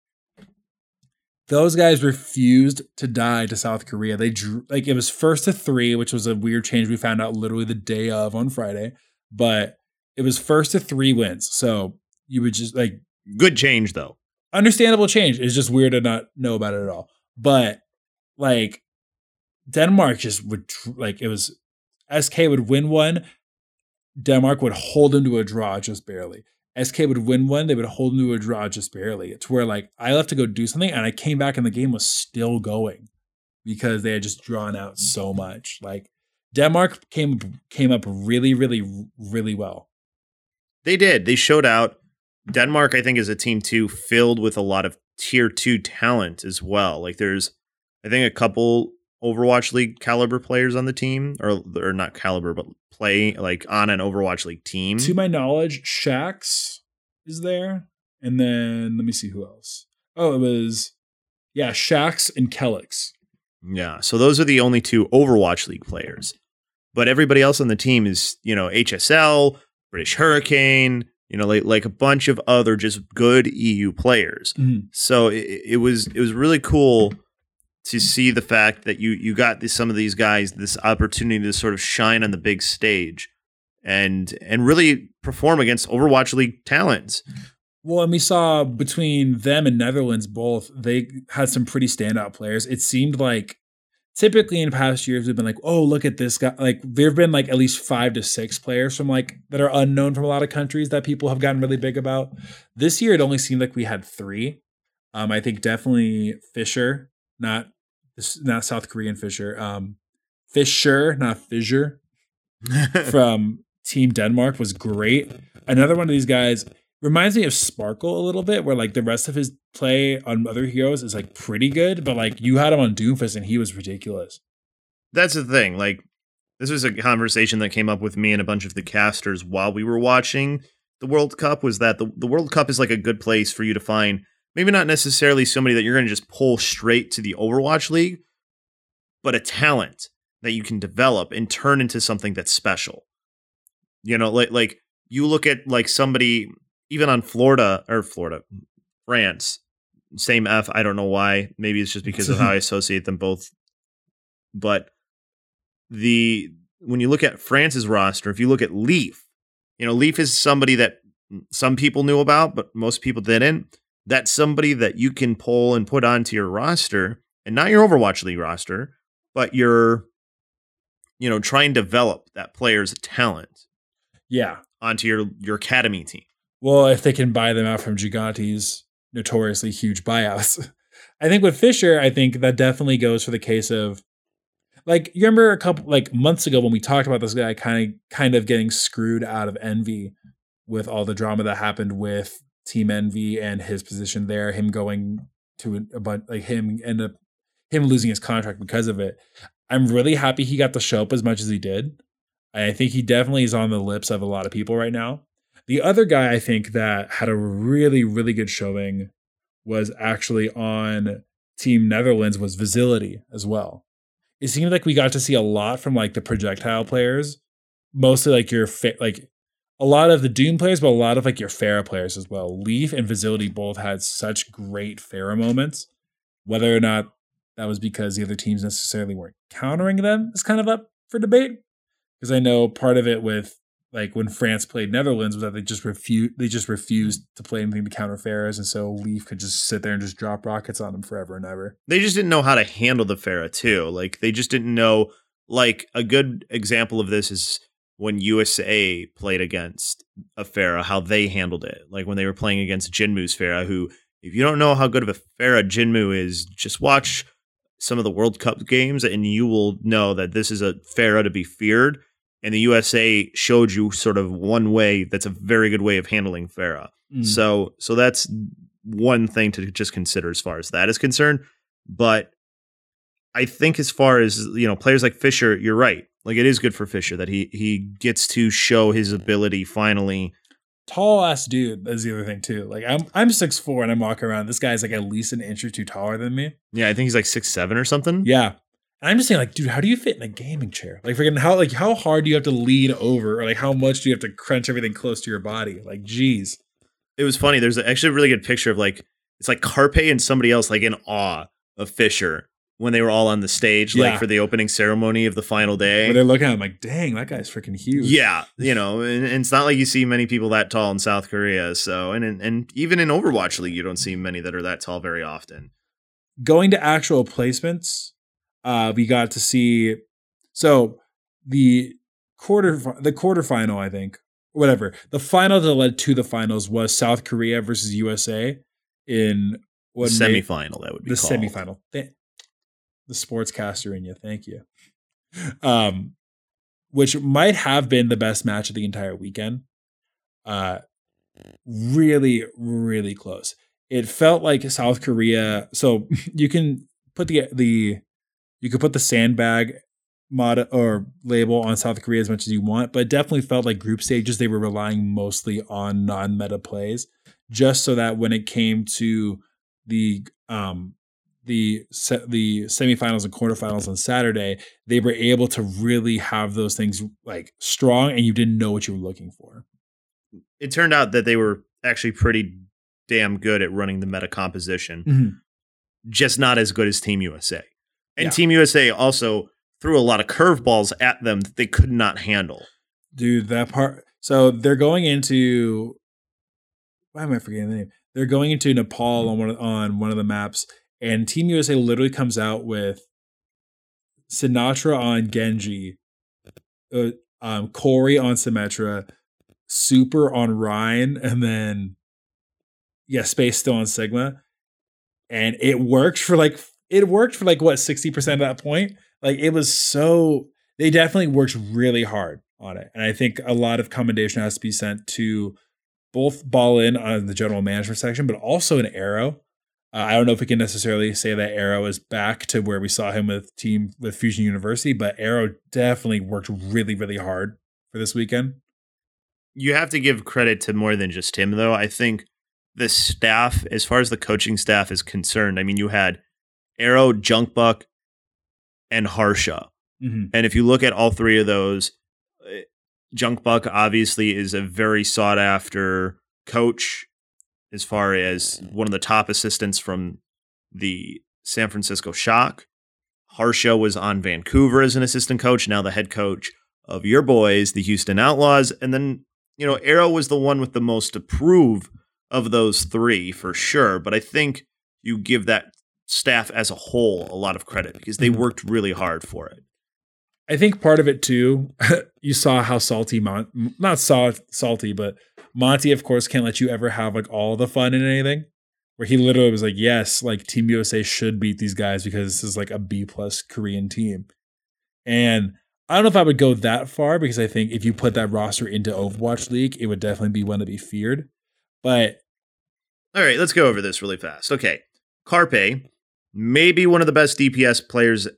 those guys refused to die to South Korea. They drew like it was first to three, which was a weird change we found out literally the day of on Friday. But it was first to three wins. So you would just like Good change though. understandable change. It's just weird to not know about it at all. But like Denmark just would like it was SK would win one, Denmark would hold them to a draw just barely. SK would win one, they would hold them to a draw just barely. It's where like I left to go do something and I came back and the game was still going because they had just drawn out so much. Like Denmark came came up really, really, really well. They did. They showed out. Denmark, I think, is a team too filled with a lot of tier two talent as well. Like there's, I think, a couple Overwatch League caliber players on the team, or or not caliber, but play like on an Overwatch League team. To my knowledge, Shax is there. And then let me see who else. Oh, it was yeah, Shax and Kellex. Yeah. So those are the only two Overwatch League players. But everybody else on the team is, you know, HSL, British Hurricane, you know, like like a bunch of other just good EU players. Mm-hmm. So it, it was it was really cool to see the fact that you you got this, some of these guys this opportunity to sort of shine on the big stage and and really perform against Overwatch League talents. Well, and we saw between them and Netherlands both, they had some pretty standout players. It seemed like typically in past years we've been like, oh, look at this guy. Like there have been like at least five to six players from like that are unknown from a lot of countries that people have gotten really big about. This year it only seemed like we had three. Um, I think definitely Fisher, not not South Korean Fisher. Um, Fisher, not Fisher from Team Denmark was great. Another one of these guys reminds me of Sparkle a little bit, where like the rest of his play on other heroes is like pretty good, but like you had him on Doomfist and he was ridiculous. That's the thing. Like, this was a conversation that came up with me and a bunch of the casters while we were watching the World Cup. Was that the, the World Cup is like a good place for you to find maybe not necessarily somebody that you're going to just pull straight to the Overwatch League, but a talent that you can develop and turn into something that's special. You know, like like you look at like somebody even on Florida or Florida, France, same F. I don't know why. Maybe it's just because of how I associate them both. But the when you look at France's roster, if you look at Leaf, you know, Leaf is somebody that some people knew about, but most people didn't. That's somebody that you can pull and put onto your roster, and not your Overwatch League roster, but your, you know, try and develop that player's talent Yeah. onto your your academy team. Well, if they can buy them out from Gigantti's notoriously huge buyouts. I think with Fisher, I think that definitely goes for the case of like you remember a couple like months ago when we talked about this guy kind of kind of getting screwed out of envy with all the drama that happened with Team Envy and his position there, him going to a bunch like him end up him losing his contract because of it. I'm really happy he got to show up as much as he did. I think he definitely is on the lips of a lot of people right now. The other guy I think that had a really, really good showing was actually on Team Netherlands was Visility as well. It seemed like we got to see a lot from like the projectile players, mostly like your fa- like a lot of the Doom players, but a lot of like your Pharah players as well. Leaf and Visility both had such great Pharah moments. Whether or not that was because the other teams necessarily weren't countering them is kind of up for debate. Because I know part of it with like when France played Netherlands was that they just refused they just refused to play anything to counter Pharahs, and so Leaf could just sit there and just drop rockets on them forever and ever. They just didn't know how to handle the Pharah too. Like they just didn't know. Like a good example of this is when USA played against a Pharah, how they handled it. Like when they were playing against Jinmu's Pharah, who if you don't know how good of a Pharah Jinmu is, just watch some of the World Cup games and you will know that this is a Pharah to be feared. And the USA showed you sort of one way that's a very good way of handling Pharah. Mm. So so that's one thing to just consider as far as that is concerned. But I think as far as you know, players like Fisher, you're right. Like it is good for Fisher that he he gets to show his ability finally tall ass dude is the other thing too. Like I'm I'm six four and I'm walking around. This guy's like at least an inch or two taller than me. Yeah, I think he's like six seven or something. Yeah. And I'm just saying, like, dude, how do you fit in a gaming chair? Like, freaking, how like how hard do you have to lean over, or like how much do you have to crunch everything close to your body? Like, geez, It was funny. There's actually a really good picture of like it's like Carpe and somebody else like in awe of Fisher when they were all on the stage Yeah. like for the opening ceremony of the final day. they're looking at him, like, dang, that guy's freaking huge. Yeah, you know, and, and it's not like you see many people that tall in South Korea. So, and and, and even in Overwatch League, you don't see many that are that tall very often. Going to actual placements, uh, we got to see. So the quarter, the quarterfinal, I think, whatever. The final that led to the finals was South Korea versus USA in what made- semifinal that would be the called. semifinal. Th- The sportscaster in you, thank you. Um, which might have been the best match of the entire weekend. Uh, really, really close. It felt like South Korea. So you can put the the you could put the sandbag mod or label on South Korea as much as you want, but it definitely felt like group stages they were relying mostly on non-meta plays, just so that when it came to the um the se- the semifinals and quarterfinals on Saturday, they were able to really have those things like strong, and you didn't know what you were looking for. It turned out that they were actually pretty damn good at running the meta composition, Mhm. just not as good as Team USA. And Yeah. Team USA also threw a lot of curveballs at them that they could not handle. Dude, that part. So they're going into. Why am I forgetting the name? They're going into Nepal on one of, on one of the maps, and Team USA literally comes out with Sinatra on Genji, uh, um, Corey on Symmetra, Super on Rein, and then yeah, Space still on Sigma, and it worked for like it worked for like what sixty percent of that point. Like it was so they definitely worked really hard on it, and I think a lot of commendation has to be sent to both Ball in on the general management section, but also an Arrow. Uh, I don't know if we can necessarily say that Arrow is back to where we saw him with team with Fusion University, but Arrow definitely worked really, really hard for this weekend. You have to give credit to more than just him, though. I think the staff, as far as the coaching staff is concerned, I mean, you had Arrow, Junkbuck, and Harsha. Mm-hmm. And if you look at all three of those, uh, Junkbuck obviously is a very sought after coach as far as one of the top assistants from the San Francisco Shock. Harsha was on Vancouver as an assistant coach, now the head coach of your boys, the Houston Outlaws. And then, you know, Arrow was the one with the most to prove of those three for sure. But I think you give that staff as a whole a lot of credit because they Mhm. worked really hard for it. I think part of it too, you saw how salty Mon not saw salty, but Monty, of course, can't let you ever have like all the fun in anything. Where he literally was like, "Yes, like Team USA should beat these guys because this is like a B plus Korean team." And I don't know if I would go that far because I think if you put that roster into Overwatch League, it would definitely be one to be feared. But All right, let's go over this really fast. Okay. Carpe, maybe one of the best DPS players.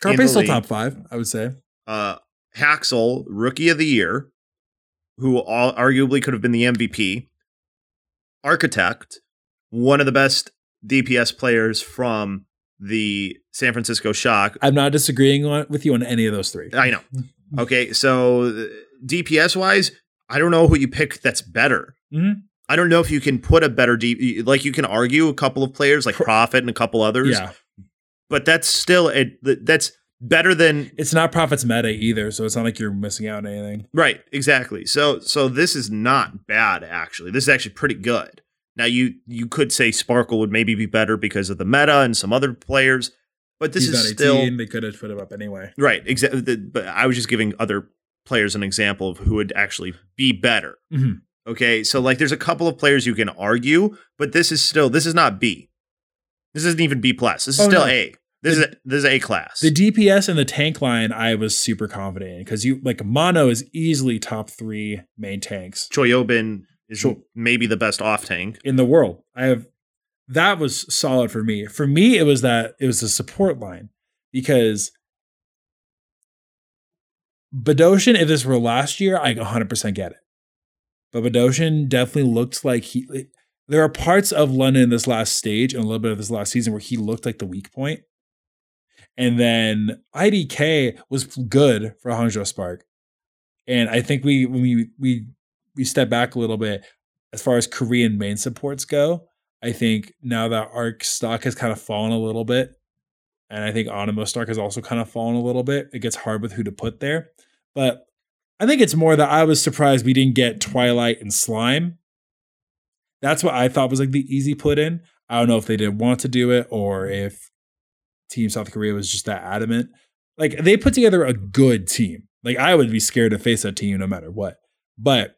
Carpe's still top five, I would say. Uh, Haksal, rookie of the year, who all, arguably could have been the MVP. Architect, one of the best DPS players from the San Francisco Shock. I'm not disagreeing on, with you on any of those three. I know. Okay, so uh, DPS wise, I don't know who you pick that's better. Mhm. I don't know if you can put a better D. Like you can argue a couple of players like Pro- Profit and a couple others, Yeah, but that's still a, that's better than it's not Profits meta either, so it's not like you're missing out on anything. right. Exactly. So so this is not bad actually. This is actually pretty good. Now you you could say Sparkle would maybe be better because of the meta and some other players, but this He's is not still They could have put him up anyway. right. Exactly. But I was just giving other players an example of who would actually be better. Mhm. Okay, so like there's a couple of players you can argue, but this is still this is not B. This isn't even B plus. This is Oh, still no. A. This is this is A class. The DPS and the tank line, I was super confident in because you like Mono is easily top three main tanks Choihyobin is Sure. maybe the best off tank. in the world. I have that was solid for me. For me, it was that it was the support line because Badoshin, if this were last year, I 100% get it. but Badosian definitely looked like he. There are parts of London in this last stage and a little bit of this last season where he looked like the weak point. And then IDK was good for Hangzhou Spark. And I think we when we we we step back a little bit as far as Korean main supports go. I think now that Arc stock has kind of fallen a little bit, and I think Anamo stock has also kind of fallen a little bit. It gets hard with who to put there. But I think it's more that I was surprised we didn't get Twilight and Slime. That's what I thought was like the easy put in. I don't know if they didn't want to do it or if Team South Korea was just that adamant. Like they put together a good team. Like I would be scared to face that team no matter what. But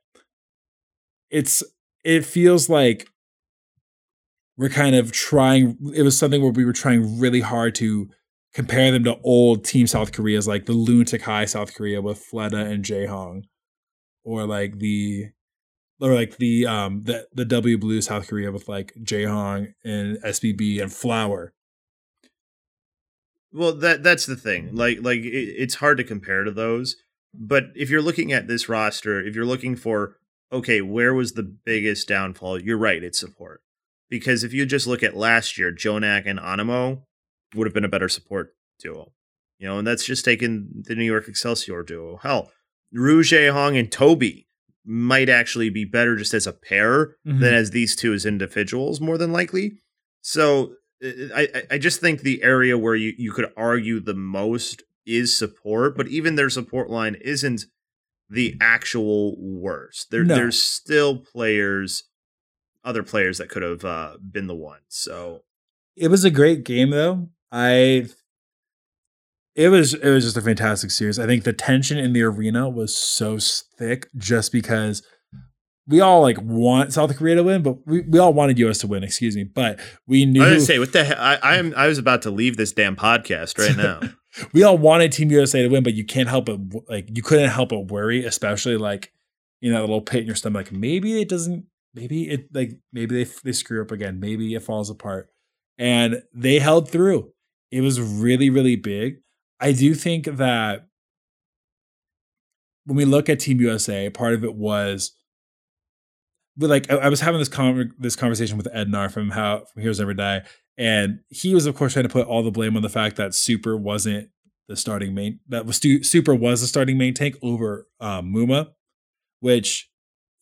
it's it feels like we're kind of trying it was something where we were trying really hard to compare them to old team South Koreas like the Lunatic High South Korea with Fleta and Jaehong or like the or like the um the the W Blue South Korea with like Jaehong and SBB and Flower. Well, that that's the thing. Like like it, it's hard to compare to those. But if you're looking at this roster, if you're looking for okay, where was the biggest downfall? You're right, it's support. Because if you just look at last year, JJoNak and Anamo would have been a better support duo. You know, and that's just taking the New York Excelsior duo. Hell, Ryujehong and Tobi might actually be better just as a pair Mhm. than as these two as individuals, more than likely. So I, I- I just think the area where you, you could argue the most is support, but even their support line isn't the actual worst. There, No. There's still players, other players that could have uh, been the one. So It was a great game though. I it was it was just a fantastic series. I think the tension in the arena was so thick just because we all like want South Korea to win, but we, we all wanted US to win, excuse me. But we knew I was gonna say, what the hell? I, I am. I was about to leave this damn podcast right now. we all wanted Team USA to win, but you can't help but like you couldn't help but worry, especially like you know that little pit in your stomach. Like maybe it doesn't, maybe it like maybe they they screw up again, maybe it falls apart, and they held through. It was really really big. I do think that when we look at Team USA, part of it was. But like I, I was having this con- this conversation with Ednar from how from Heroes Never Die, and he was, of course, trying to put all the blame on the fact that Super wasn't the starting main. That was Super was the starting main tank over um, Muma, which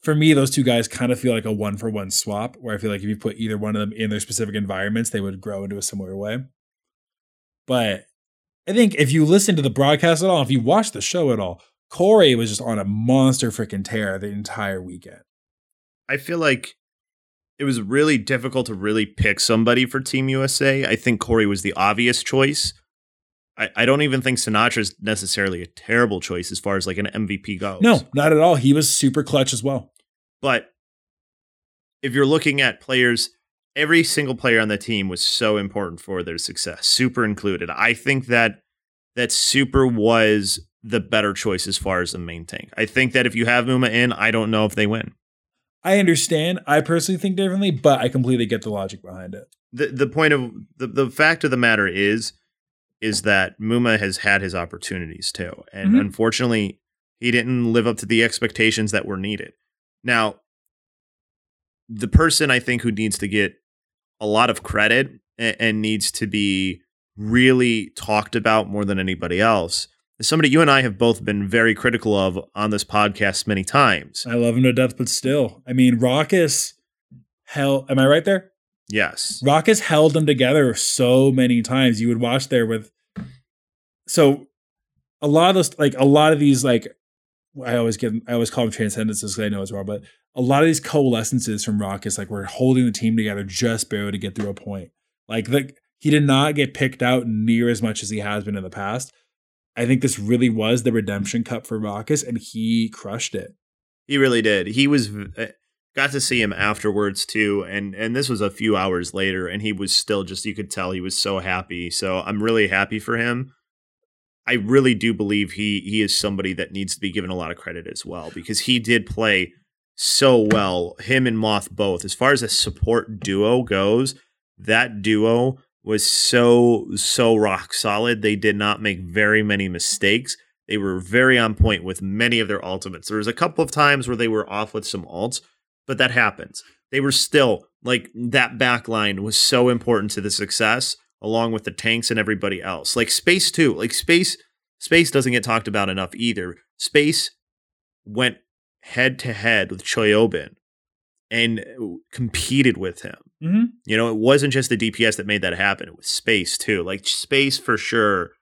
for me, those two guys kind of feel like a one for one swap. Where I feel like if you put either one of them in their specific environments, they would grow into a similar way. But I think if you listen to the broadcast at all, if you watch the show at all, Corey was just on a monster freaking tear the entire weekend. I feel like it was really difficult to really pick somebody for Team USA. I think Corey was the obvious choice. I, I don't even think Sinatra is necessarily a terrible choice as far as like an MVP goes. No, not at all. He was super clutch as well. But if you're looking at players, every single player on the team was so important for their success, Super included. I think that that Super was the better choice as far as the main tank. I think that if you have Muma in, I don't know if they win. I understand. I personally think differently, but I completely get the logic behind it. the the point of the, the fact of the matter is is that Muma has had his opportunities too. And Mhm. unfortunately, he didn't live up to the expectations that were needed. Now, the person I think who needs to get a lot of credit and, and needs to be really talked about more than anybody else somebody you and I have both been very critical of on this podcast many times. I love him to death, but still, I mean, Rawkus hell. Am I right there? Yes. Rawkus held them together so many times. You would watch there with. So, a lot of those, like a lot of these, like I always get, I always call them transcendences because I know it's wrong, but a lot of these coalescences from Rawkus, like we're holding the team together just barely to get through a point. Like the, he did not get picked out near as much as he has been in the past. I think this really was the redemption cup for Rawkus, and he crushed it. He really did. He was uh, got to see him afterwards too, and and this was a few hours later, and he was still just you could tell he was so happy. So I'm really happy for him. I really do believe he he is somebody that needs to be given a lot of credit as well because he did play so well. Him and Moth both, as far as a support duo goes, that duo was so so rock solid. They did not make very many mistakes. They were very on point with many of their ultimates. There was a couple of times where they were off with some ults, but that happens. They were still like that back line was so important to the success, along with the tanks and everybody else. Like space too. Like space, space doesn't get talked about enough either. Space went head to head with Choihyobin and competed with him. Mm-hmm. You know, it wasn't just the DPS that made that happen. It was space too. Like space for sure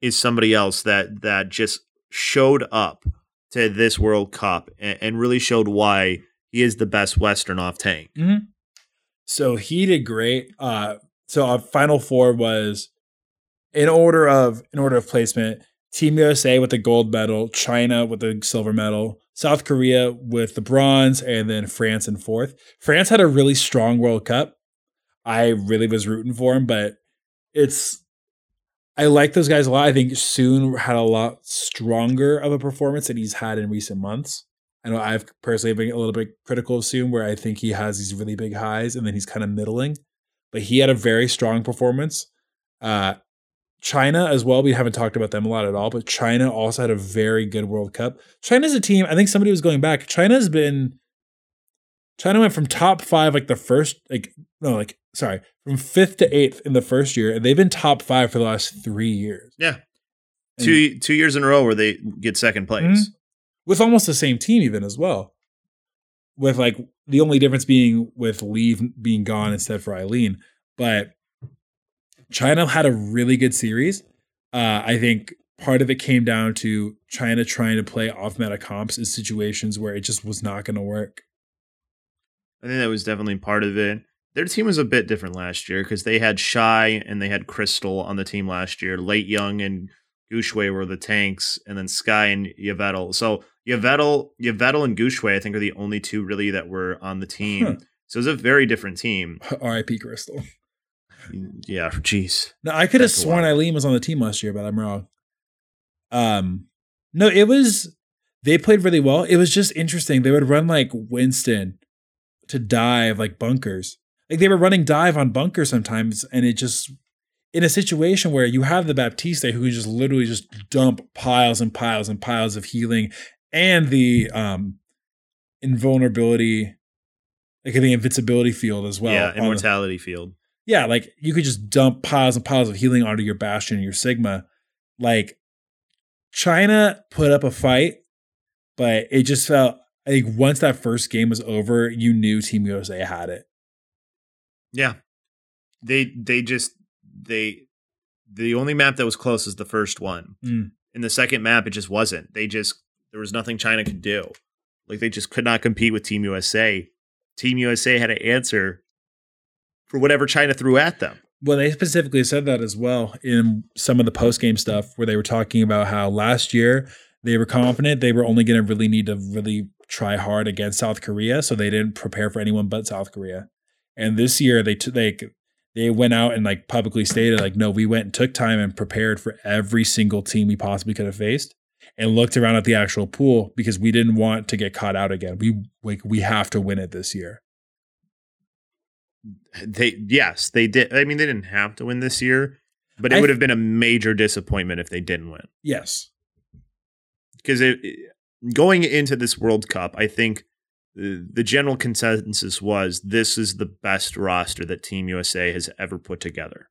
is somebody else that that just showed up to this World Cup and, and really showed why he is the best Western off tank. So he did great. Uh, so our final four was in order of in order of placement: Team USA with the gold medal, China with the silver medal, South Korea with the bronze, and then France in fourth. France had a really strong World Cup. I really was rooting for him, but it's I like those guys a lot. I think Soon had a lot stronger of a performance than he's had in recent months. I know I've personally been a little bit critical of Soon, where I think he has these really big highs and then he's kind of middling. But he had a very strong performance. Uh, China as well. We haven't talked about them a lot at all, but China also had a very good World Cup. China's a team. I think somebody was going back. China's been. China went from top five like the first like no like sorry from fifth to eighth in the first year, and they've been top five for the last three years. Yeah. And- Two two years in a row where they get second place. Mhm. with almost the same team even as well. With like the only difference being with Leave being gone instead for Eileen, but China had a really good series. Uh, I think part of it came down to China trying to play off meta comps in situations where it just was not going to work. I think that was definitely part of it. Their team was a bit different last year because they had Shy and they had Crystal on the team last year. Late Young and Guxue were the tanks, and then Sky and Yveltal. So Yveltal, Yveltal and Guxue, I think, are the only two really that were on the team. Huh. So it was a very different team. R.I.P. Crystal. Yeah, jeez. No, I could have sworn wild. Eileen was on the team last year, but I'm wrong. Um, no, it was they played really well. It was just interesting. They would run like Winston to dive like bunkers. Like they were running dive on bunkers sometimes, and it just in a situation where you have the Baptiste who can just literally just dump piles and piles and piles of healing and the um invulnerability, like the invincibility field as well. yeah, on the- immortality field. Yeah, like you could just dump piles and piles of healing onto your Bastion and your Sigma. Like China put up a fight, but it just felt I think once that first game was over, you knew Team USA had it. Yeah. They they just they the only map that was close is the first one. Mm. In the second map, it just wasn't. They just there was nothing China could do. Like they just could not compete with Team USA. Team USA had an answer for whatever China threw at them. Well, they specifically said that as well in some of the post game stuff where they were talking about how last year they were confident they were only going to really need to really try hard against South Korea, so they didn't prepare for anyone but South Korea. And this year they took they they went out and like publicly stated like no, we went and took time and prepared for every single team we possibly could have faced and looked around at the actual pool because we didn't want to get caught out again. We like we have to win it this year. They yes, they did. I mean, they didn't have to win this year, but it I- would have been a major disappointment if they didn't win. Yes. because going into this World Cup, I think the, the general consensus was this is the best roster that Team USA has ever put together.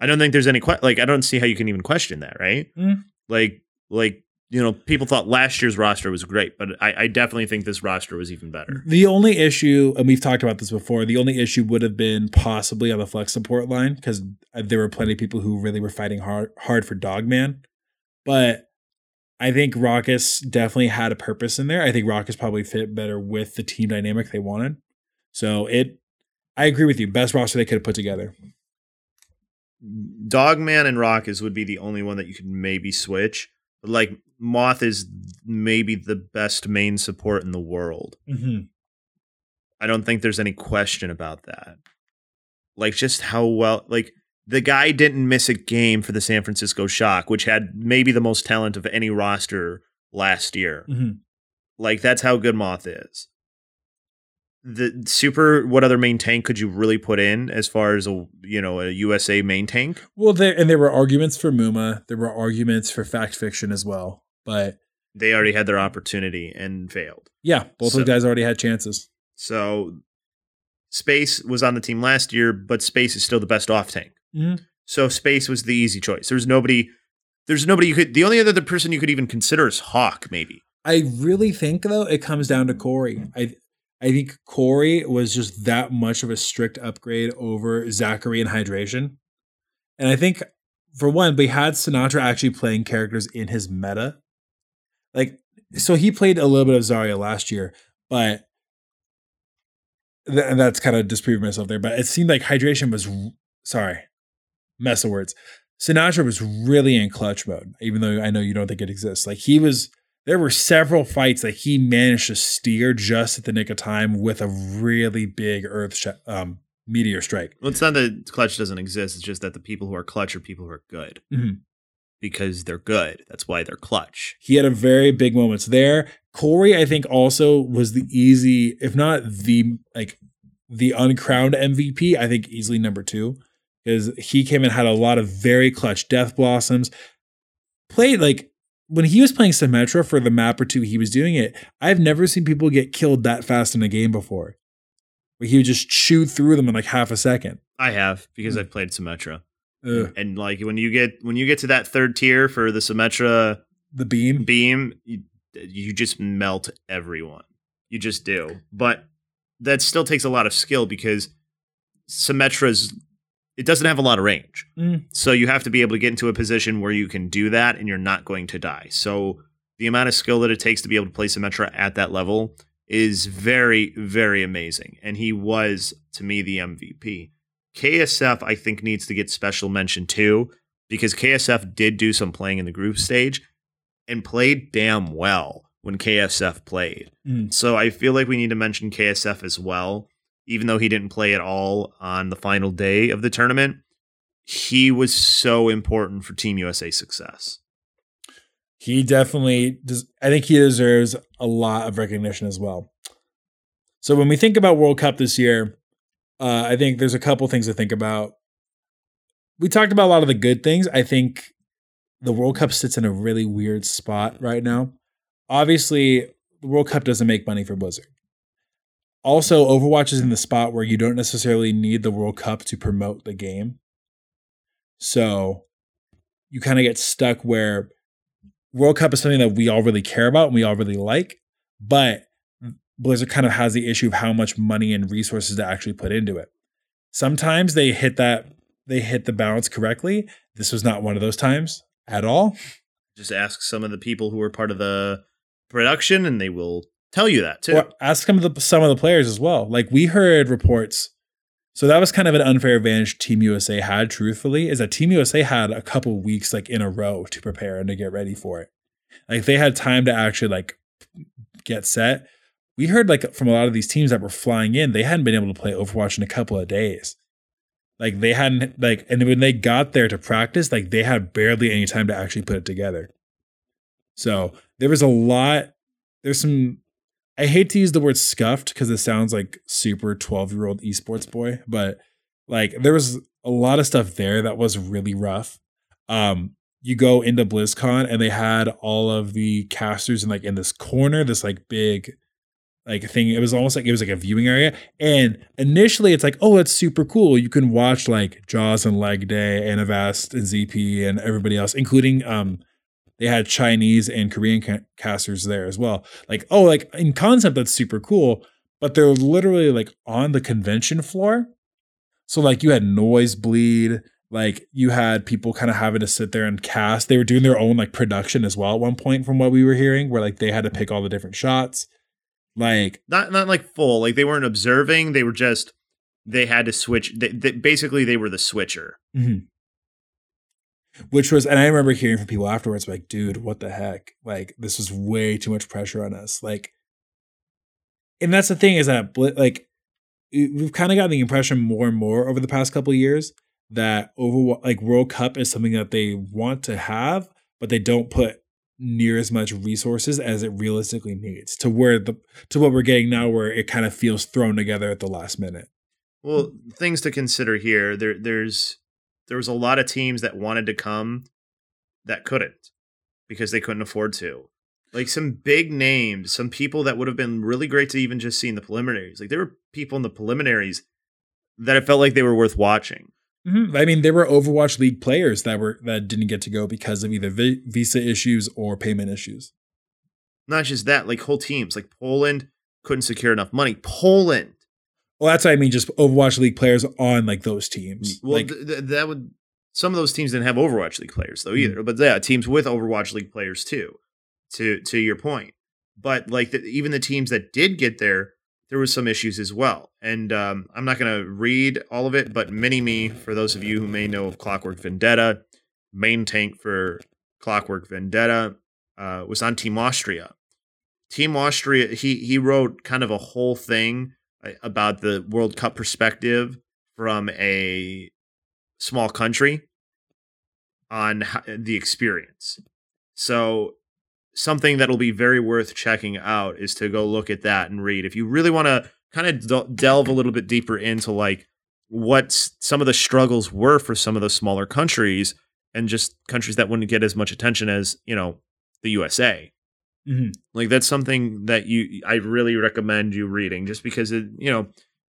I don't think there's any que- like I don't see how you can even question that, right? Mm. Like like you know people thought last year's roster was great, but I, I definitely think this roster was even better. The only issue, and we've talked about this before, the only issue would have been possibly on the flex support line because uh, there were plenty of people who really were fighting hard hard for Dogman. But I think Rawkus definitely had a purpose in there. I think Rawkus probably fit better with the team dynamic they wanted. So it, I agree with you. Best roster they could have put together. Dogman and Rawkus would be the only one that you could maybe switch. Like Moth is maybe the best main support in the world. Mm-hmm. I don't think there's any question about that. Like just how well like the guy didn't miss a game for the San Francisco Shock, which had maybe the most talent of any roster last year. Mm-hmm. Like that's how good Moth is. The super what other main tank could you really put in as far as a you know a USA main tank? Well, there and there were arguments for Muma. There were arguments for FCTFCTN as well. But They already had their opportunity and failed. yeah, both So- of the guys already had chances. So Space was on the team last year, but Space is still the best off tank. Mhm. So Space was the easy choice. There's nobody. There's nobody you could. The only other person you could even consider is Hawk, maybe. I really think though it comes down to Corey. I I think Corey was just that much of a strict upgrade over Zachary and hydration. And I think for one, we had Sinatra actually playing characters in his meta. Like so he played a little bit of Zarya last year, but th- and that's kind of disproving myself there. But it seemed like hydration was sorry, mess of words. Sinatra was really in clutch mode, even though I know you don't think it exists. Like he was there were several fights that he managed to steer just at the nick of time with a really big earth sh- um, meteor strike. Well, it's not that clutch doesn't exist. It's just that the people who are clutch are people who are good Mhm. because they're good. That's why they're clutch. He had a very big moments there. Corey, I think, also was the easy, if not the like the uncrowned MVP. I think easily number two because he came and had a lot of very clutch death blossoms. Played like when he was playing Symmetra for the map or two he was doing it. I've never seen people get killed that fast in a game before. Where he would just chew through them in like half a second. I have because Hmm. I've played Symmetra, Ugh, and like when you get when you get to that third tier for the Symmetra the beam. beam, you, you just melt everyone. You just do. But that still takes a lot of skill because Symmetra's it doesn't have a lot of range. Mm. So you have to be able to get into a position where you can do that and you're not going to die. So the amount of skill that it takes to be able to play Symmetra at that level is very, very amazing. And he was, to me, the MVP. KSF, I think, needs to get special mention too, because KSF did do some playing in the group stage and played damn well when KSF played. Mm. So I feel like we need to mention KSF as well, even though he didn't play at all on the final day of the tournament. He was so important for Team USA success. he definitely does i think he deserves a lot of recognition as well so when we think about world cup this year uh, i think there's a couple things to think about we talked about a lot of the good things i think the world cup sits in a really weird spot right now obviously the world cup doesn't make money for blizzard also overwatch is in the spot where you don't necessarily need the world cup to promote the game so you kind of get stuck where World Cup is something that we all really care about and we all really like, but Blizzard kind of has the issue of how much money and resources to actually put into it. Sometimes they hit that they hit the balance correctly. This was not one of those times at all. Just ask some of the people who were part of the production, and they will tell you that too. Or ask some of the some of the players as well. Like we heard reports. So that was kind of an unfair advantage Team USA had, truthfully, is that Team USA had a couple weeks like in a row to prepare and to get ready for it. Like they had time to actually like get set. We heard like from a lot of these teams that were flying in, they hadn't been able to play Overwatch in a couple of days. Like they hadn't like and when they got there to practice, like they had barely any time to actually put it together. So there was a lot, there's some I hate to use the word scuffed because it sounds like super 12 year old esports boy, but like there was a lot of stuff there that was really rough. Um, you go into BlizzCon and they had all of the casters in like in this corner, this like big like thing. It was almost like it was like a viewing area. And initially it's like, oh, that's super cool. You can watch like Jaws and Leg Day and Avast and ZP and everybody else, including um they had Chinese and Korean ca- casters there as well. Like, oh, like in concept, that's super cool, but they're literally like on the convention floor. So, like, you had noise bleed, like, you had people kind of having to sit there and cast. They were doing their own like production as well at one point, from what we were hearing, where like they had to pick all the different shots. Like, not not like full. Like they weren't observing. They were just they had to switch. They, they, basically, they were the switcher. Mhm. Which was, and I remember hearing from people afterwards, like, dude, what the heck? Like, this was way too much pressure on us. Like, and that's the thing is that, like, we- we've kind of gotten the impression more and more over the past couple years that over like World Cup is something that they want to have, but they don't put near as much resources as it realistically needs to where the to what we're getting now where it kind of feels thrown together at the last minute. Well, things to consider here. There, there's there was a lot of teams that wanted to come that couldn't because they couldn't afford to. Like some big names, some people that would have been really great to even just see in the preliminaries. Like there were people in the preliminaries that it felt like they were worth watching. Mhm. I mean, there were Overwatch League players that were that didn't get to go because of either vi- visa issues or payment issues. Not just that, like whole teams, like Poland couldn't secure enough money. Poland. Well, that's what I mean. Just Overwatch League players on like those teams. Well, like, th- th- that would some of those teams didn't have Overwatch League players though either. Mm. But yeah, teams with Overwatch League players too. To to your point, but like the, even the teams that did get there, there was some issues as well. And um, I'm not going to read all of it, but Mini Me, for those of you who may know of Clockwork Vendetta, main tank for Clockwork Vendetta, uh, was on Team Austria. Team Austria, he he wrote kind of a whole thing about the World Cup perspective from a small country on the experience. So something that'll be very worth checking out is to go look at that and read. If you really want to kind of del- delve a little bit deeper into like what some of the struggles were for some of the smaller countries and just countries that wouldn't get as much attention as, you know, the USA. Mhm. Like that's something that you I really recommend you reading just because it, you know,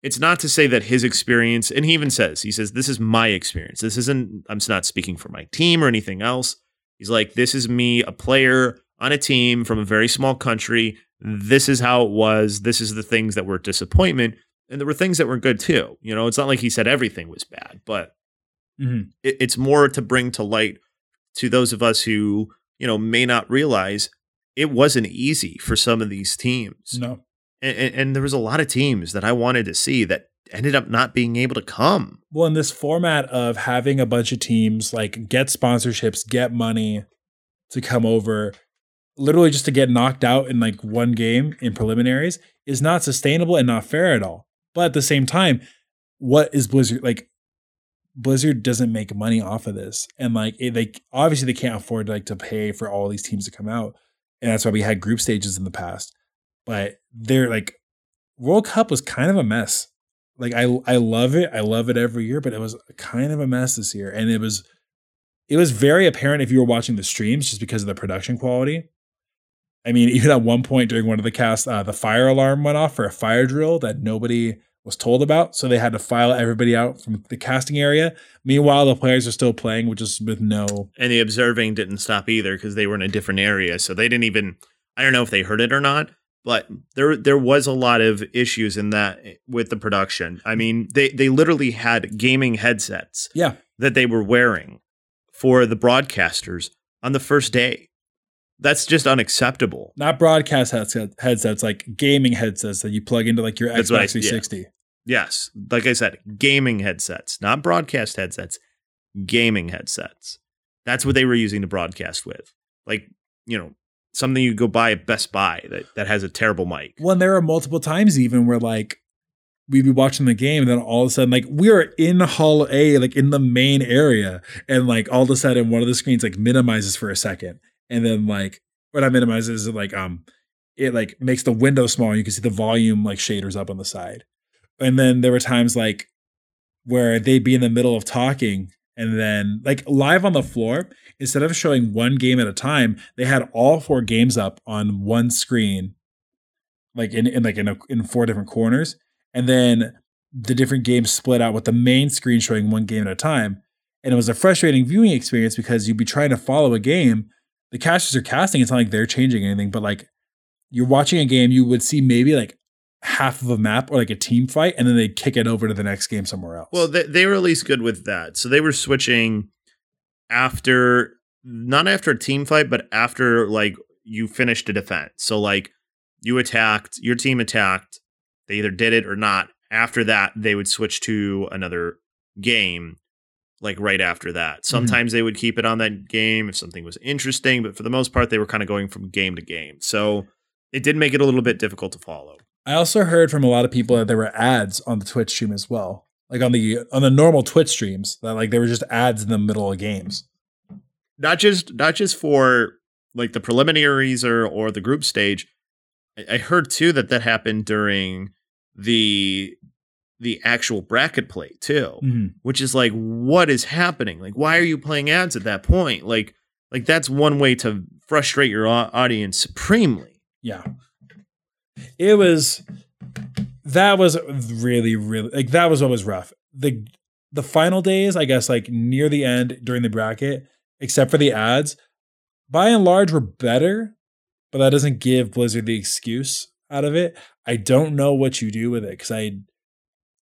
it's not to say that his experience and he even says, he says this is my experience. This isn't I'm not speaking for my team or anything else. He's like this is me a player on a team from a very small country. This is how it was. This is the things that were disappointment and there were things that were good too. You know, it's not like he said everything was bad, but Mhm. it, it's more to bring to light to those of us who you know may not realize it wasn't easy for some of these teams no. and, and, there was a lot of teams that i wanted to see that ended up not being able to come Well, in this format of having a bunch of teams like get sponsorships, get money to come over, literally just to get knocked out in like one game in preliminaries is not sustainable and not fair at all. But at the same time, what is Blizzard like? Blizzard doesn't make money off of this, and like it, they obviously they can't afford like to pay for all these teams to come out, and that's why we had group stages in the past. But they're like World Cup was kind of a mess like I I love it. I love it every year, but it was kind of a mess this year. And it was it was very apparent if you were watching the streams just because of the production quality. I mean, even at one point during one of the casts, uh, the fire alarm went off for a fire drill that nobody was told about. So they had to file everybody out from the casting area. Meanwhile, the players are still playing, which is with no. and the observing didn't stop either because they were in a different area so they didn't even i don't know if they heard it or not but there there was a lot of issues in that eh, with the production i mean they they literally had gaming headsets Yeah. that they were wearing for the broadcasters on the first day that's just unacceptable Not broadcast headset, headsets, like gaming headsets that you plug into like your That's Xbox what I- yeah. 360. Yes, like I said, gaming headsets, not broadcast headsets, gaming headsets. That's what they were using to broadcast with. Like, you know, something you go buy at Best Buy that, that has a terrible mic. Well, there are multiple times even where like we'd be watching the game, and then all of a sudden, like we are in Hall A, like in the main area, and like all of a sudden one of the screens like minimizes for a second, and then like what I minimizes is like um it like makes the window small, you can see the volume like shaders up on the side. And then there were times like where they'd be in the middle of talking and then like live on the floor instead of showing one game at a time they had all four games up on one screen like in, in like in, a, in four different corners. And then the different games split out with the main screen showing one game at a time. And it was a frustrating viewing experience because you'd be trying to follow a game. The casters are casting it's not like they're changing anything but like you're watching a game you would see maybe like half of a map or like a team fight and then they kick it over to the next game somewhere else Well, they, they were at least good with that. So they were switching after, not after a team fight, but after like you finished a defense. So like you attacked, your team attacked, they either did it or not. After that, they would switch to another game like right after that. Mm-hmm. Sometimes they would keep it on that game if something was interesting, but for the most part, they were kind of going from game to game. So it did make it a little bit difficult to follow. I also heard from a lot of people that there were ads on the Twitch stream as well. Like on the on the normal Twitch streams, that like there were just ads in the middle of games. Not just not just for like the preliminaries or or the group stage. I, I heard too that that happened during the the actual bracket play too, Mhm. which is like, what is happening? Like, why are you playing ads at that point? Like, like that's one way to frustrate your audience supremely. Yeah. It was that was really really like that was what was rough. The the final days, I guess like near the end during the bracket, except for the ads, by and large were better, but that doesn't give Blizzard the excuse out of it. I don't know what you do with it cuz I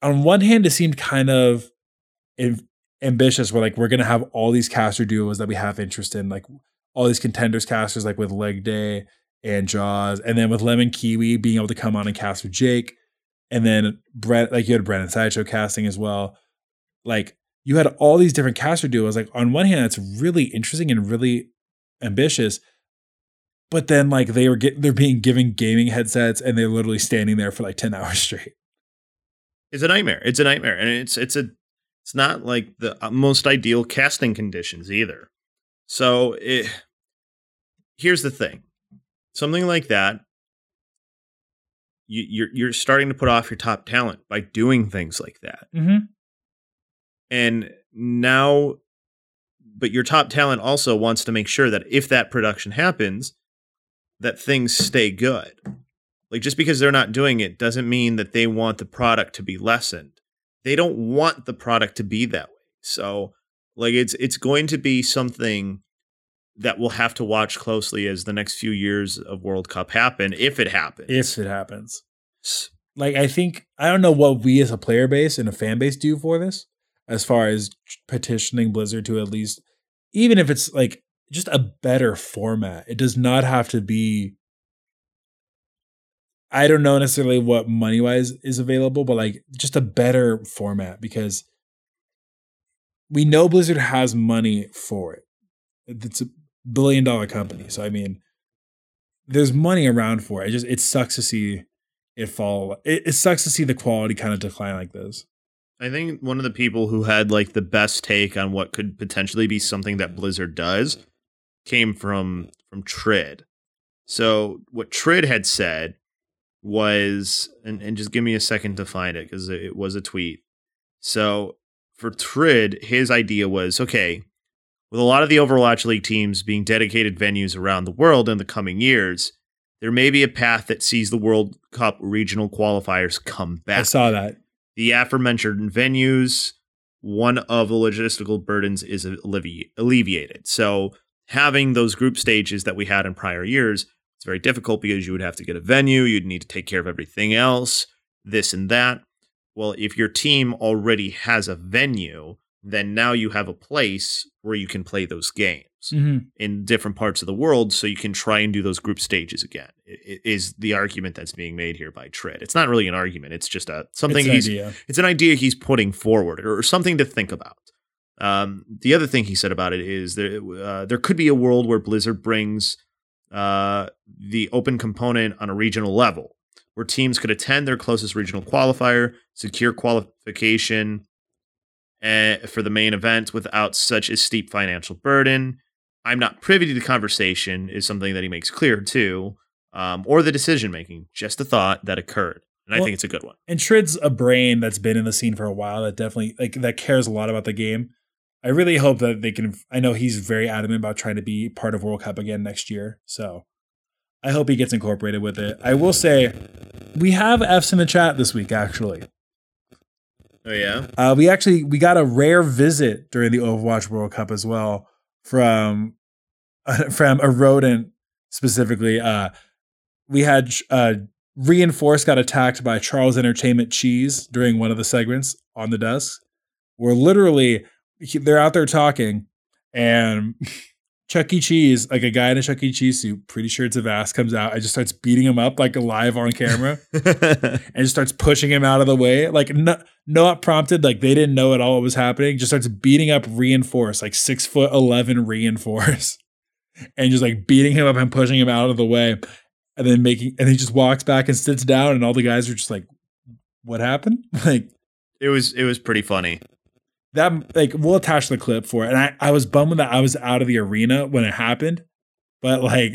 on one hand it seemed kind of am- ambitious where like we're to have all these caster duos that we have interest in like all these contenders casters like with Leg Day and Jaws, and then with Lemon Kiwi being able to come on and cast with Jake, and then Brett, like you had Brandon Sideshow casting as well. Like you had all these different caster duos. Like on one hand, it's really interesting and really ambitious, but then like they were get they're being given gaming headsets and they're literally standing there for like ten hours straight. It's a nightmare. It's a nightmare, and it's it's a it's not like the uh, most ideal casting conditions either. So it, here's the thing: something like that, you, you're you're starting to put off your top talent by doing things like that, Mm-hmm. and now, but your top talent also wants to make sure that if that production happens, that things stay good. Like just because they're not doing it doesn't mean that they want the product to be lessened. They don't want the product to be that way. So like it's it's going to be something that we'll have to watch closely as the next few years of World Cup happen, if it happens. If it happens. Like I think I don't know what we as a player base and a fan base do for this, as far as petitioning Blizzard to at least, even if it's like just a better format. It does not have to be. I don't know necessarily what money wise is available, but like just a better format because we know Blizzard has money for it. It's billion dollar company, so I mean, there's money around for it. It just it sucks to see it fall. It, it sucks to see the quality kind of decline like this. I think one of the people who had like the best take on what could potentially be something that Blizzard does came from from Trid. So what Trid had said was, and, and just give me a second to find it because it was a tweet. So for Trid, his idea was okay, with a lot of the Overwatch League teams being dedicated venues around the world in the coming years, there may be a path that sees the World Cup regional qualifiers come back. I saw that. the aforementioned venues, one of the logistical burdens is allevi- alleviated. So having those group stages that we had in prior years, it's very difficult because you would have to get a venue, you'd need to take care of everything else, this and that. Well, if your team already has a venue, then now you have a place where you can play those games Mhm. in different parts of the world so you can try and do those group stages again is the argument that's being made here by Trid. It's not really an argument. It's just a something It's he's idea. it's an idea he's putting forward or something to think about. Um, the other thing he said about it is there uh, there could be a world where Blizzard brings uh, the open component on a regional level, where teams could attend their closest regional qualifier, secure qualification uh, for the main event without such a steep financial burden. I'm not privy to the conversation is something that he makes clear too, um, or the decision making. Just a thought that occurred, and I think it's a good one. And Trid's a brain that's been in the scene for a while that definitely like that cares a lot about the game. I really hope that they can. I know he's very adamant about trying to be part of World Cup again next year. So I hope he gets incorporated with it. I will say we have Fs in the chat this week. Actually, Oh yeah. uh, we actually we got a rare visit during the Overwatch World Cup as well from from a rodent specifically. Uh, we had uh, reinforced got attacked by Charles Entertainment Cheese during one of the segments on the desk. Where literally they're out there talking, and Chuck E. Cheese, like a guy in a Chuck E. Cheese suit, pretty sure it's Avast, comes out and just starts beating him up like live on camera and just starts pushing him out of the way. Like no, not prompted, like they didn't know at all what was happening. Just starts beating up reinforce, like six foot eleven reinforce, and just like beating him up and pushing him out of the way. And then making and he just walks back and sits down, and all the guys are just like, What happened? Like it was it was pretty funny. That like we'll attach the clip for it. And I, I was bummed that I was out of the arena when it happened. but like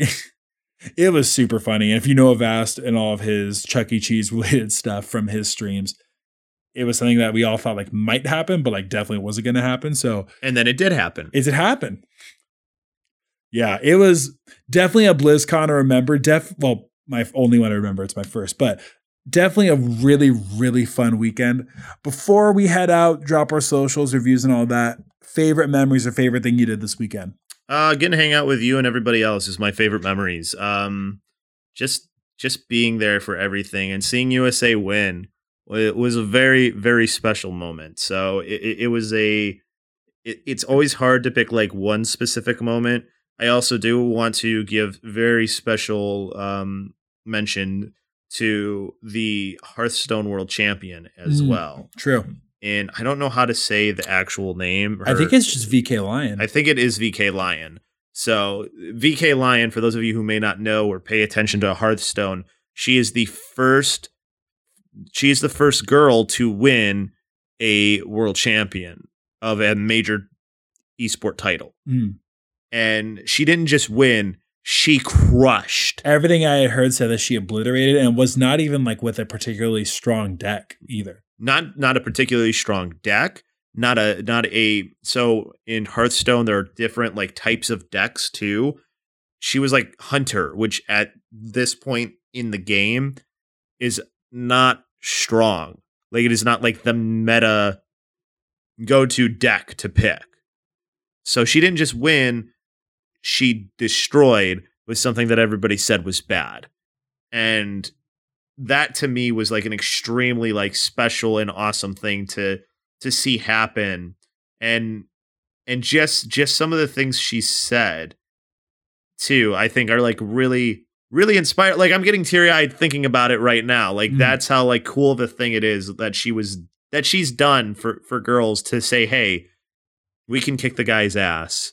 it was super funny. And if you know Avast and all of his Chuck E. Cheese related stuff from his streams, it was something that we all thought like might happen, but like definitely wasn't going to happen. So And then it did happen. is it happen? Yeah, it was definitely a BlizzCon to remember. Def well, my only one I remember. It's my first, but definitely a really really fun weekend. Before we head out, drop our socials, reviews, and all that. Favorite memories or favorite thing you did this weekend? Uh, getting to hang out with you and everybody else is my favorite memories. Um, just just being there for everything and seeing USA win it was a very very special moment. So it, it, was a. It, it's always hard to pick like one specific moment. I also do want to give very special um, mention to the Hearthstone World Champion as Mm. well. True. And I don't know how to say the actual name. I think it's just VKLiooon. I think it is VKLiooon. So VKLiooon, for those of you who may not know or pay attention to Hearthstone, she is the first. She is the first girl to win a world champion of a major esport title, Mm. and she didn't just win; she crushed. Everything I had heard said that she obliterated and was not even like with a particularly strong deck either. Not not a particularly strong deck. Not a not a so in Hearthstone there are different like types of decks too. She was like Hunter, which at this point in the game is not strong. Like it is not like the meta go to deck to pick. So she didn't just win, she destroyed with something that everybody said was bad. And that to me was like an extremely like special and awesome thing to to see happen and and just just some of the things she said too i think are like really really inspired like i'm getting teary-eyed thinking about it right now like Mm. that's how like cool of a thing it is that she was that she's done for for girls to say hey we can kick the guy's ass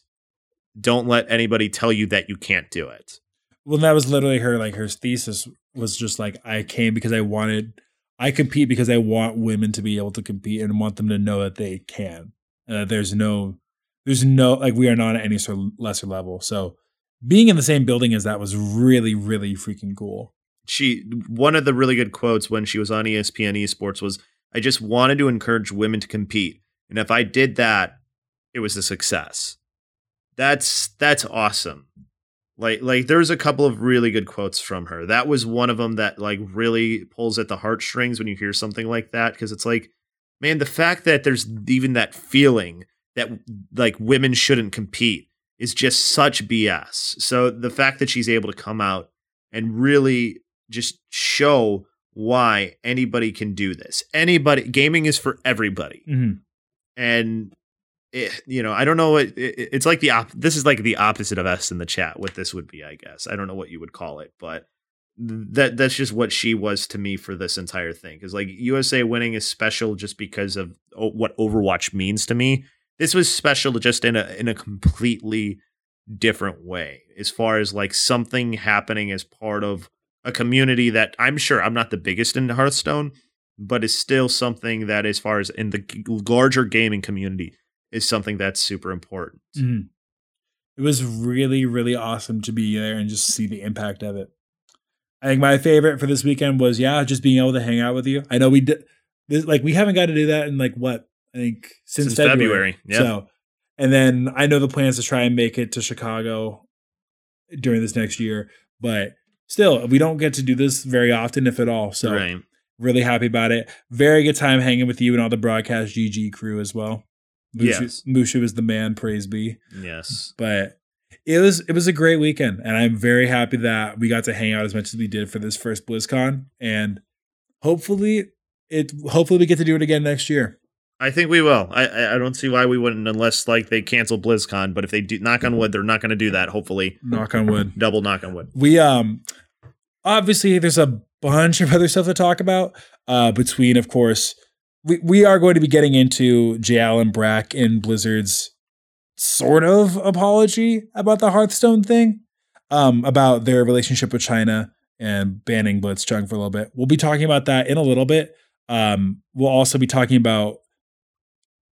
don't let anybody tell you that you can't do it Well, that was literally her like her thesis was just like I came because I wanted I compete because I want women to be able to compete and want them to know that they can. That there's no there's no like we are not at any sort of lesser level. So being in the same building as that was really, really freaking cool. she one of the really good quotes when she was on ESPN esports was I just wanted to encourage women to compete and if I did that it was a success. That's that's awesome. Like like there's a couple of really good quotes from her. That was one of them that like really pulls at the heartstrings when you hear something like that because it's like man the fact that there's even that feeling that like women shouldn't compete is just such BS. So the fact that she's able to come out and really just show why anybody can do this. Anybody gaming is for everybody. Mhm. And it, you know, I don't know what it, it's like the op- this is like the opposite of us in the chat what this would be, I guess. I don't know what you would call it, but that that's just what she was to me for this entire thing cuz like USA winning is special just because of o- what Overwatch means to me. This was special just in a in a completely different way as far as like something happening as part of a community that I'm sure I'm not the biggest in Hearthstone, but is still something that, as far as in the larger gaming community, is something that's super important. Mhm. It was really, really awesome to be there and just see the impact of it. I think my favorite for this weekend was yeah, just being able to hang out with you. I know we did this, like we haven't got to do that in like what I think since, Since February. February, yeah. So, and then I know the plans to try and make it to Chicago during this next year, but still, we don't get to do this very often, if at all. So, right. really happy about it. Very good time hanging with you and all the broadcast GG crew as well. Mushu, Yes. Mushu is the man, praise be Yes. but it was it was a great weekend and i'm very happy that we got to hang out as much as we did for this first blizzcon and hopefully it hopefully we get to do it again next year I think we will. I I I don't see why we wouldn't unless like they cancel BlizzCon. But if they do, knock on wood, they're not going to do that. Hopefully, knock on wood double knock on wood. we um obviously there's a bunch of other stuff to talk about uh between of course we, we are going to be getting into J. Allen Brack and Blizzard's sort of apology about the Hearthstone thing, um, about their relationship with China and banning Blitzchung for a little bit. We'll be talking about that in a little bit. Um, we'll also be talking about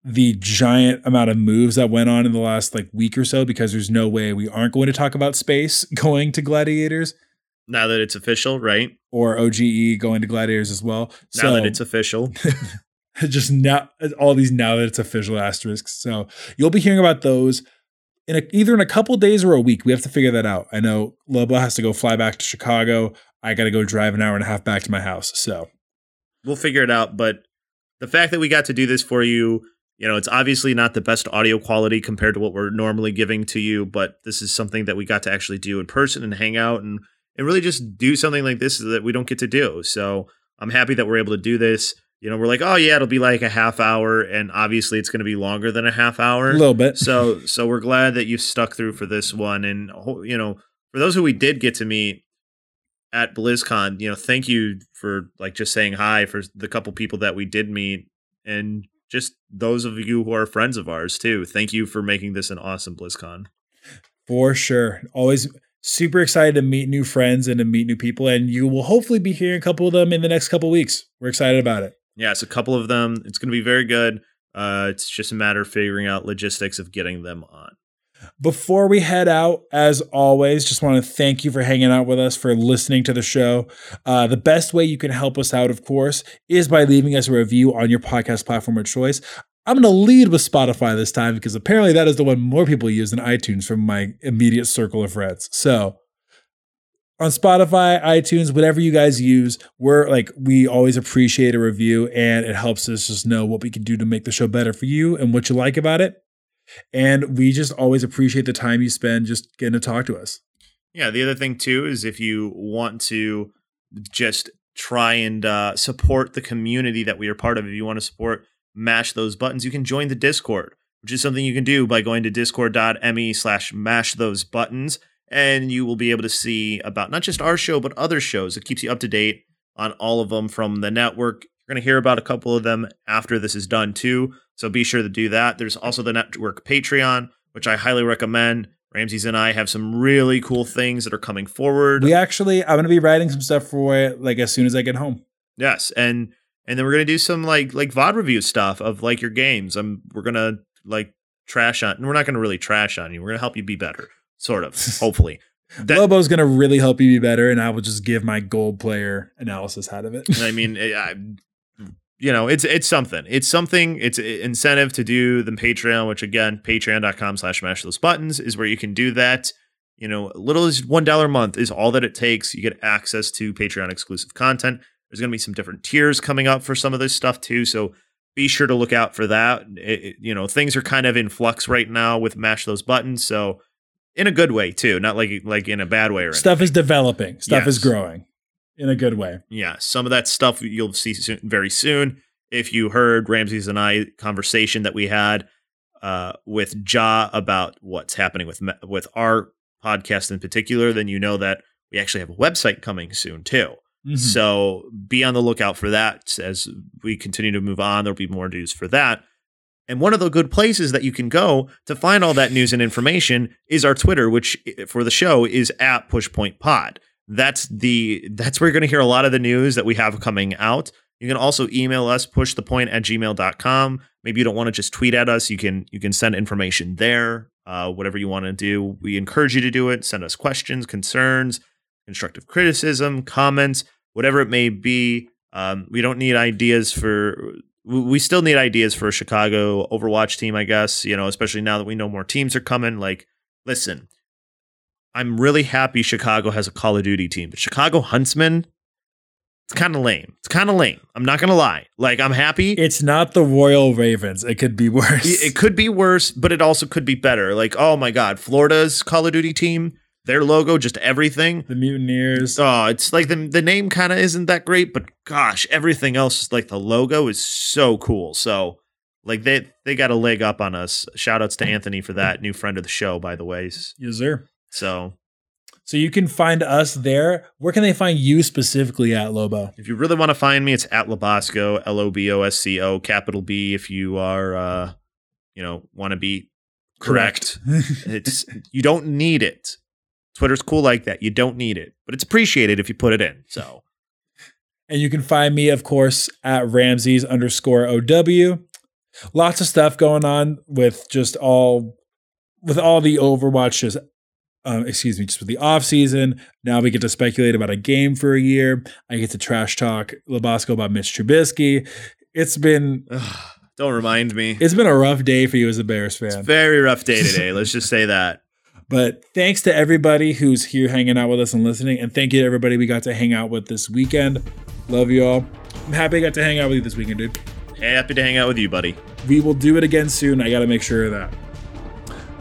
the giant amount of moves that went on in the last like week or so because there's no way we aren't going to talk about space going to gladiators Now that it's official, right? or OGE going to gladiators as well. Now so that it's official. just now all these now that it's official asterisks. So you'll be hearing about those in a, either in a couple days or a week. We have to figure that out. I know Lobo has to go fly back to Chicago. I got to go drive an hour and a half back to my house. So we'll figure it out. But the fact that we got to do this for you, you know, it's obviously not the best audio quality compared to what we're normally giving to you, but this is something that we got to actually do in person and hang out and and really just do something like this that we don't get to do. So I'm happy that we're able to do this. You know, we're like, oh yeah, it'll be like a half hour, and obviously it's going to be longer than a half hour. a little bit. so so we're glad that you stuck through for this one and you know for those who we did get to meet at blizzcon you know thank you for like just saying hi for the couple people that we did meet and just those of you who are friends of ours too thank you for making this an awesome blizzcon For sure. Always super excited to meet new friends and to meet new people. And you will hopefully be hearing a couple of them in the next couple of weeks. We're excited about it. Yeah it's a couple of them it's going to be very good uh it's just a matter of figuring out logistics of getting them on Before we head out, as always, just want to thank you for hanging out with us, for listening to the show. Uh, the best way you can help us out, of course, is by leaving us a review on your podcast platform of choice. I'm going to lead with Spotify this time because apparently that is the one more people use than iTunes from my immediate circle of friends. So, on Spotify, iTunes, whatever you guys use, we're like, we always appreciate a review and it helps us just know what we can do to make the show better for you and what you like about it. And we just always appreciate the time you spend just getting to talk to us. Yeah, the other thing too is if you want to just try and uh, support the community that we are part of, if you want to support Mash Those Buttons, you can join the Discord, which is something you can do by going to discord.me slash mash those buttons. And you will be able to see about not just our show, but other shows. It keeps you up to date on all of them from the network. You're going to hear about a couple of them after this is done too. So be sure to do that. There's also the network Patreon, which I highly recommend. Ramses and I have some really cool things that are coming forward. We actually, I'm going to be writing some stuff for it like as soon as I get home. Yes, and and then we're gonna do some like like VOD review stuff of like your games. I'm we're gonna like trash on. And we're not gonna really trash on you. We're gonna help you be better, sort of. hopefully, that, Lobo's going to really help you be better, and I will just give my gold player analysis out of it. I mean, eh, I, you know, it's it's something. It's something. It's a incentive to do the Patreon, which again, patreon.com slash mash those buttons is where you can do that. You know, little as one dollar a month is all that it takes. You get access to Patreon exclusive content. There's going to be some different tiers coming up for some of this stuff too. So be sure to look out for that. It- it- you know, things are kind of in flux right now with mash those buttons. So in a good way too, not like like in a bad way or anything. Stuff is developing, stuff is growing in a good way. Yeah, some of that stuff you'll see soon, very soon. If you heard Ramses and I conversation that we had uh, with Ja about what's happening with with our podcast in particular, then you know that we actually have a website coming soon too. Mhm. So be on the lookout for that as we continue to move on. There'll be more news for that. And one of the good places that you can go to find all that news and information is our Twitter, which eh, for the show is at Pushpoint Pod. That's the that's where you're going to hear a lot of the news that we have coming out. You can also email us pushthepoint at gmail.com. Maybe you don't want to just tweet at us. You can you can send information there. Uh, whatever you want to do. We encourage you to do it. Send us questions, concerns, constructive criticism, comments, whatever it may be. Um, we don't need ideas for. We- still need ideas for a Chicago Overwatch team, I guess. You know, especially now that we know more teams are coming. Like, listen, I'm really happy Chicago has a Call of Duty team, but Chicago Huntsmen, it's kind of lame. It's kind of lame. I'm not gonna lie. Like, I'm happy. It's not the Royal Ravens. It could be worse. It could be worse, but it also could be better. Like, oh my God, Florida's Call of Duty team, their logo, just everything. the Mutineers. Oh, it's like the the name kind of isn't that great, but gosh, everything else, like the logo, is so cool. So, like they they got a leg up on us. Shout outs to Anthony for that, new friend of the show, by the way. Yes, sir. So, So you can find us there. Where can they find you specifically at Lobo? if you really want to find me, it's at Lobosco, L O B O S C O, capital B. If you are, uh, you know, want to be correct. it's you don't need it. Twitter's cool like that. You don't need it, but it's appreciated if you put it in. So And you can find me, of course, at Ramses underscore OW. lots of stuff going on with just all with all the Overwatch just um, excuse me, just with the off season. Now we get to speculate about a game for a year. I get to trash talk Lobosco about Mitch Trubisky. It's been Ugh, don't remind me. it's been a rough day for you as a Bears fan. Very rough day today. Let's just say that. But thanks to everybody who's here hanging out with us and listening. And thank you to everybody we got to hang out with this weekend. Love you all. I'm happy I got to hang out with you this weekend, dude. Happy to hang out with you, buddy. We will do it again soon. I got to make sure of that.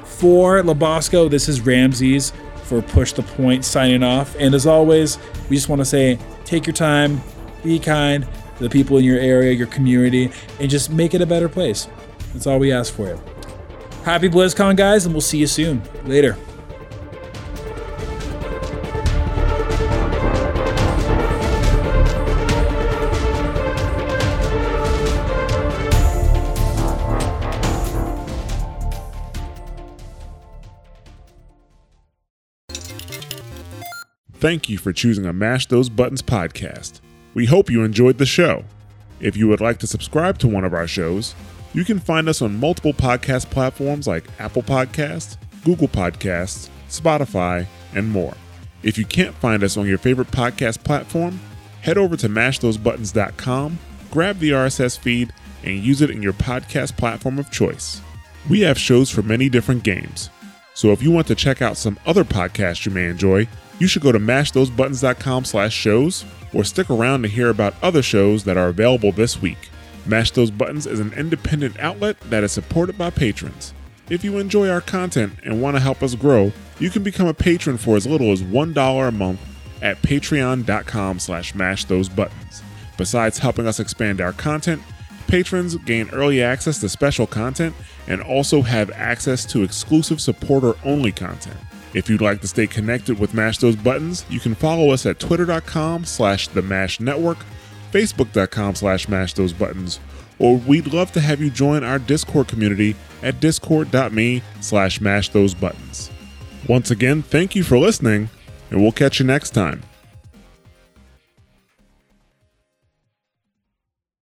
For Lobosco, this is Ramses for Push the Point signing off. And as always, we just want to say take your time, be kind to the people in your area, your community, and just make it a better place. That's all we ask for you. Happy BlizzCon, guys, and we'll see you soon. Later. Thank you for choosing a Mash Those Buttons podcast. We hope you enjoyed the show. If you would like to subscribe to one of our shows, you can find us on multiple podcast platforms like Apple Podcasts, Google Podcasts, Spotify, and more. If you can't find us on your favorite podcast platform, head over to mashthosebuttons.com, grab the RSS feed, and use it in your podcast platform of choice. We have shows for many different games, so if you want to check out some other podcasts you may enjoy, you should go to mashthosebuttons.com slash shows or stick around to hear about other shows that are available this week. Mash Those Buttons is an independent outlet that is supported by patrons. If you enjoy our content and want to help us grow, you can become a patron for as little as $1 a month at patreon.com slash mashthosebuttons. Besides helping us expand our content, patrons gain early access to special content and also have access to exclusive supporter-only content. If you'd like to stay connected with Mash Those Buttons, you can follow us at twitter.com slash the Mash Network, facebook.com slash mash those buttons, or we'd love to have you join our Discord community at discord.me slash mash those buttons. Once again, thank you for listening, and we'll catch you next time.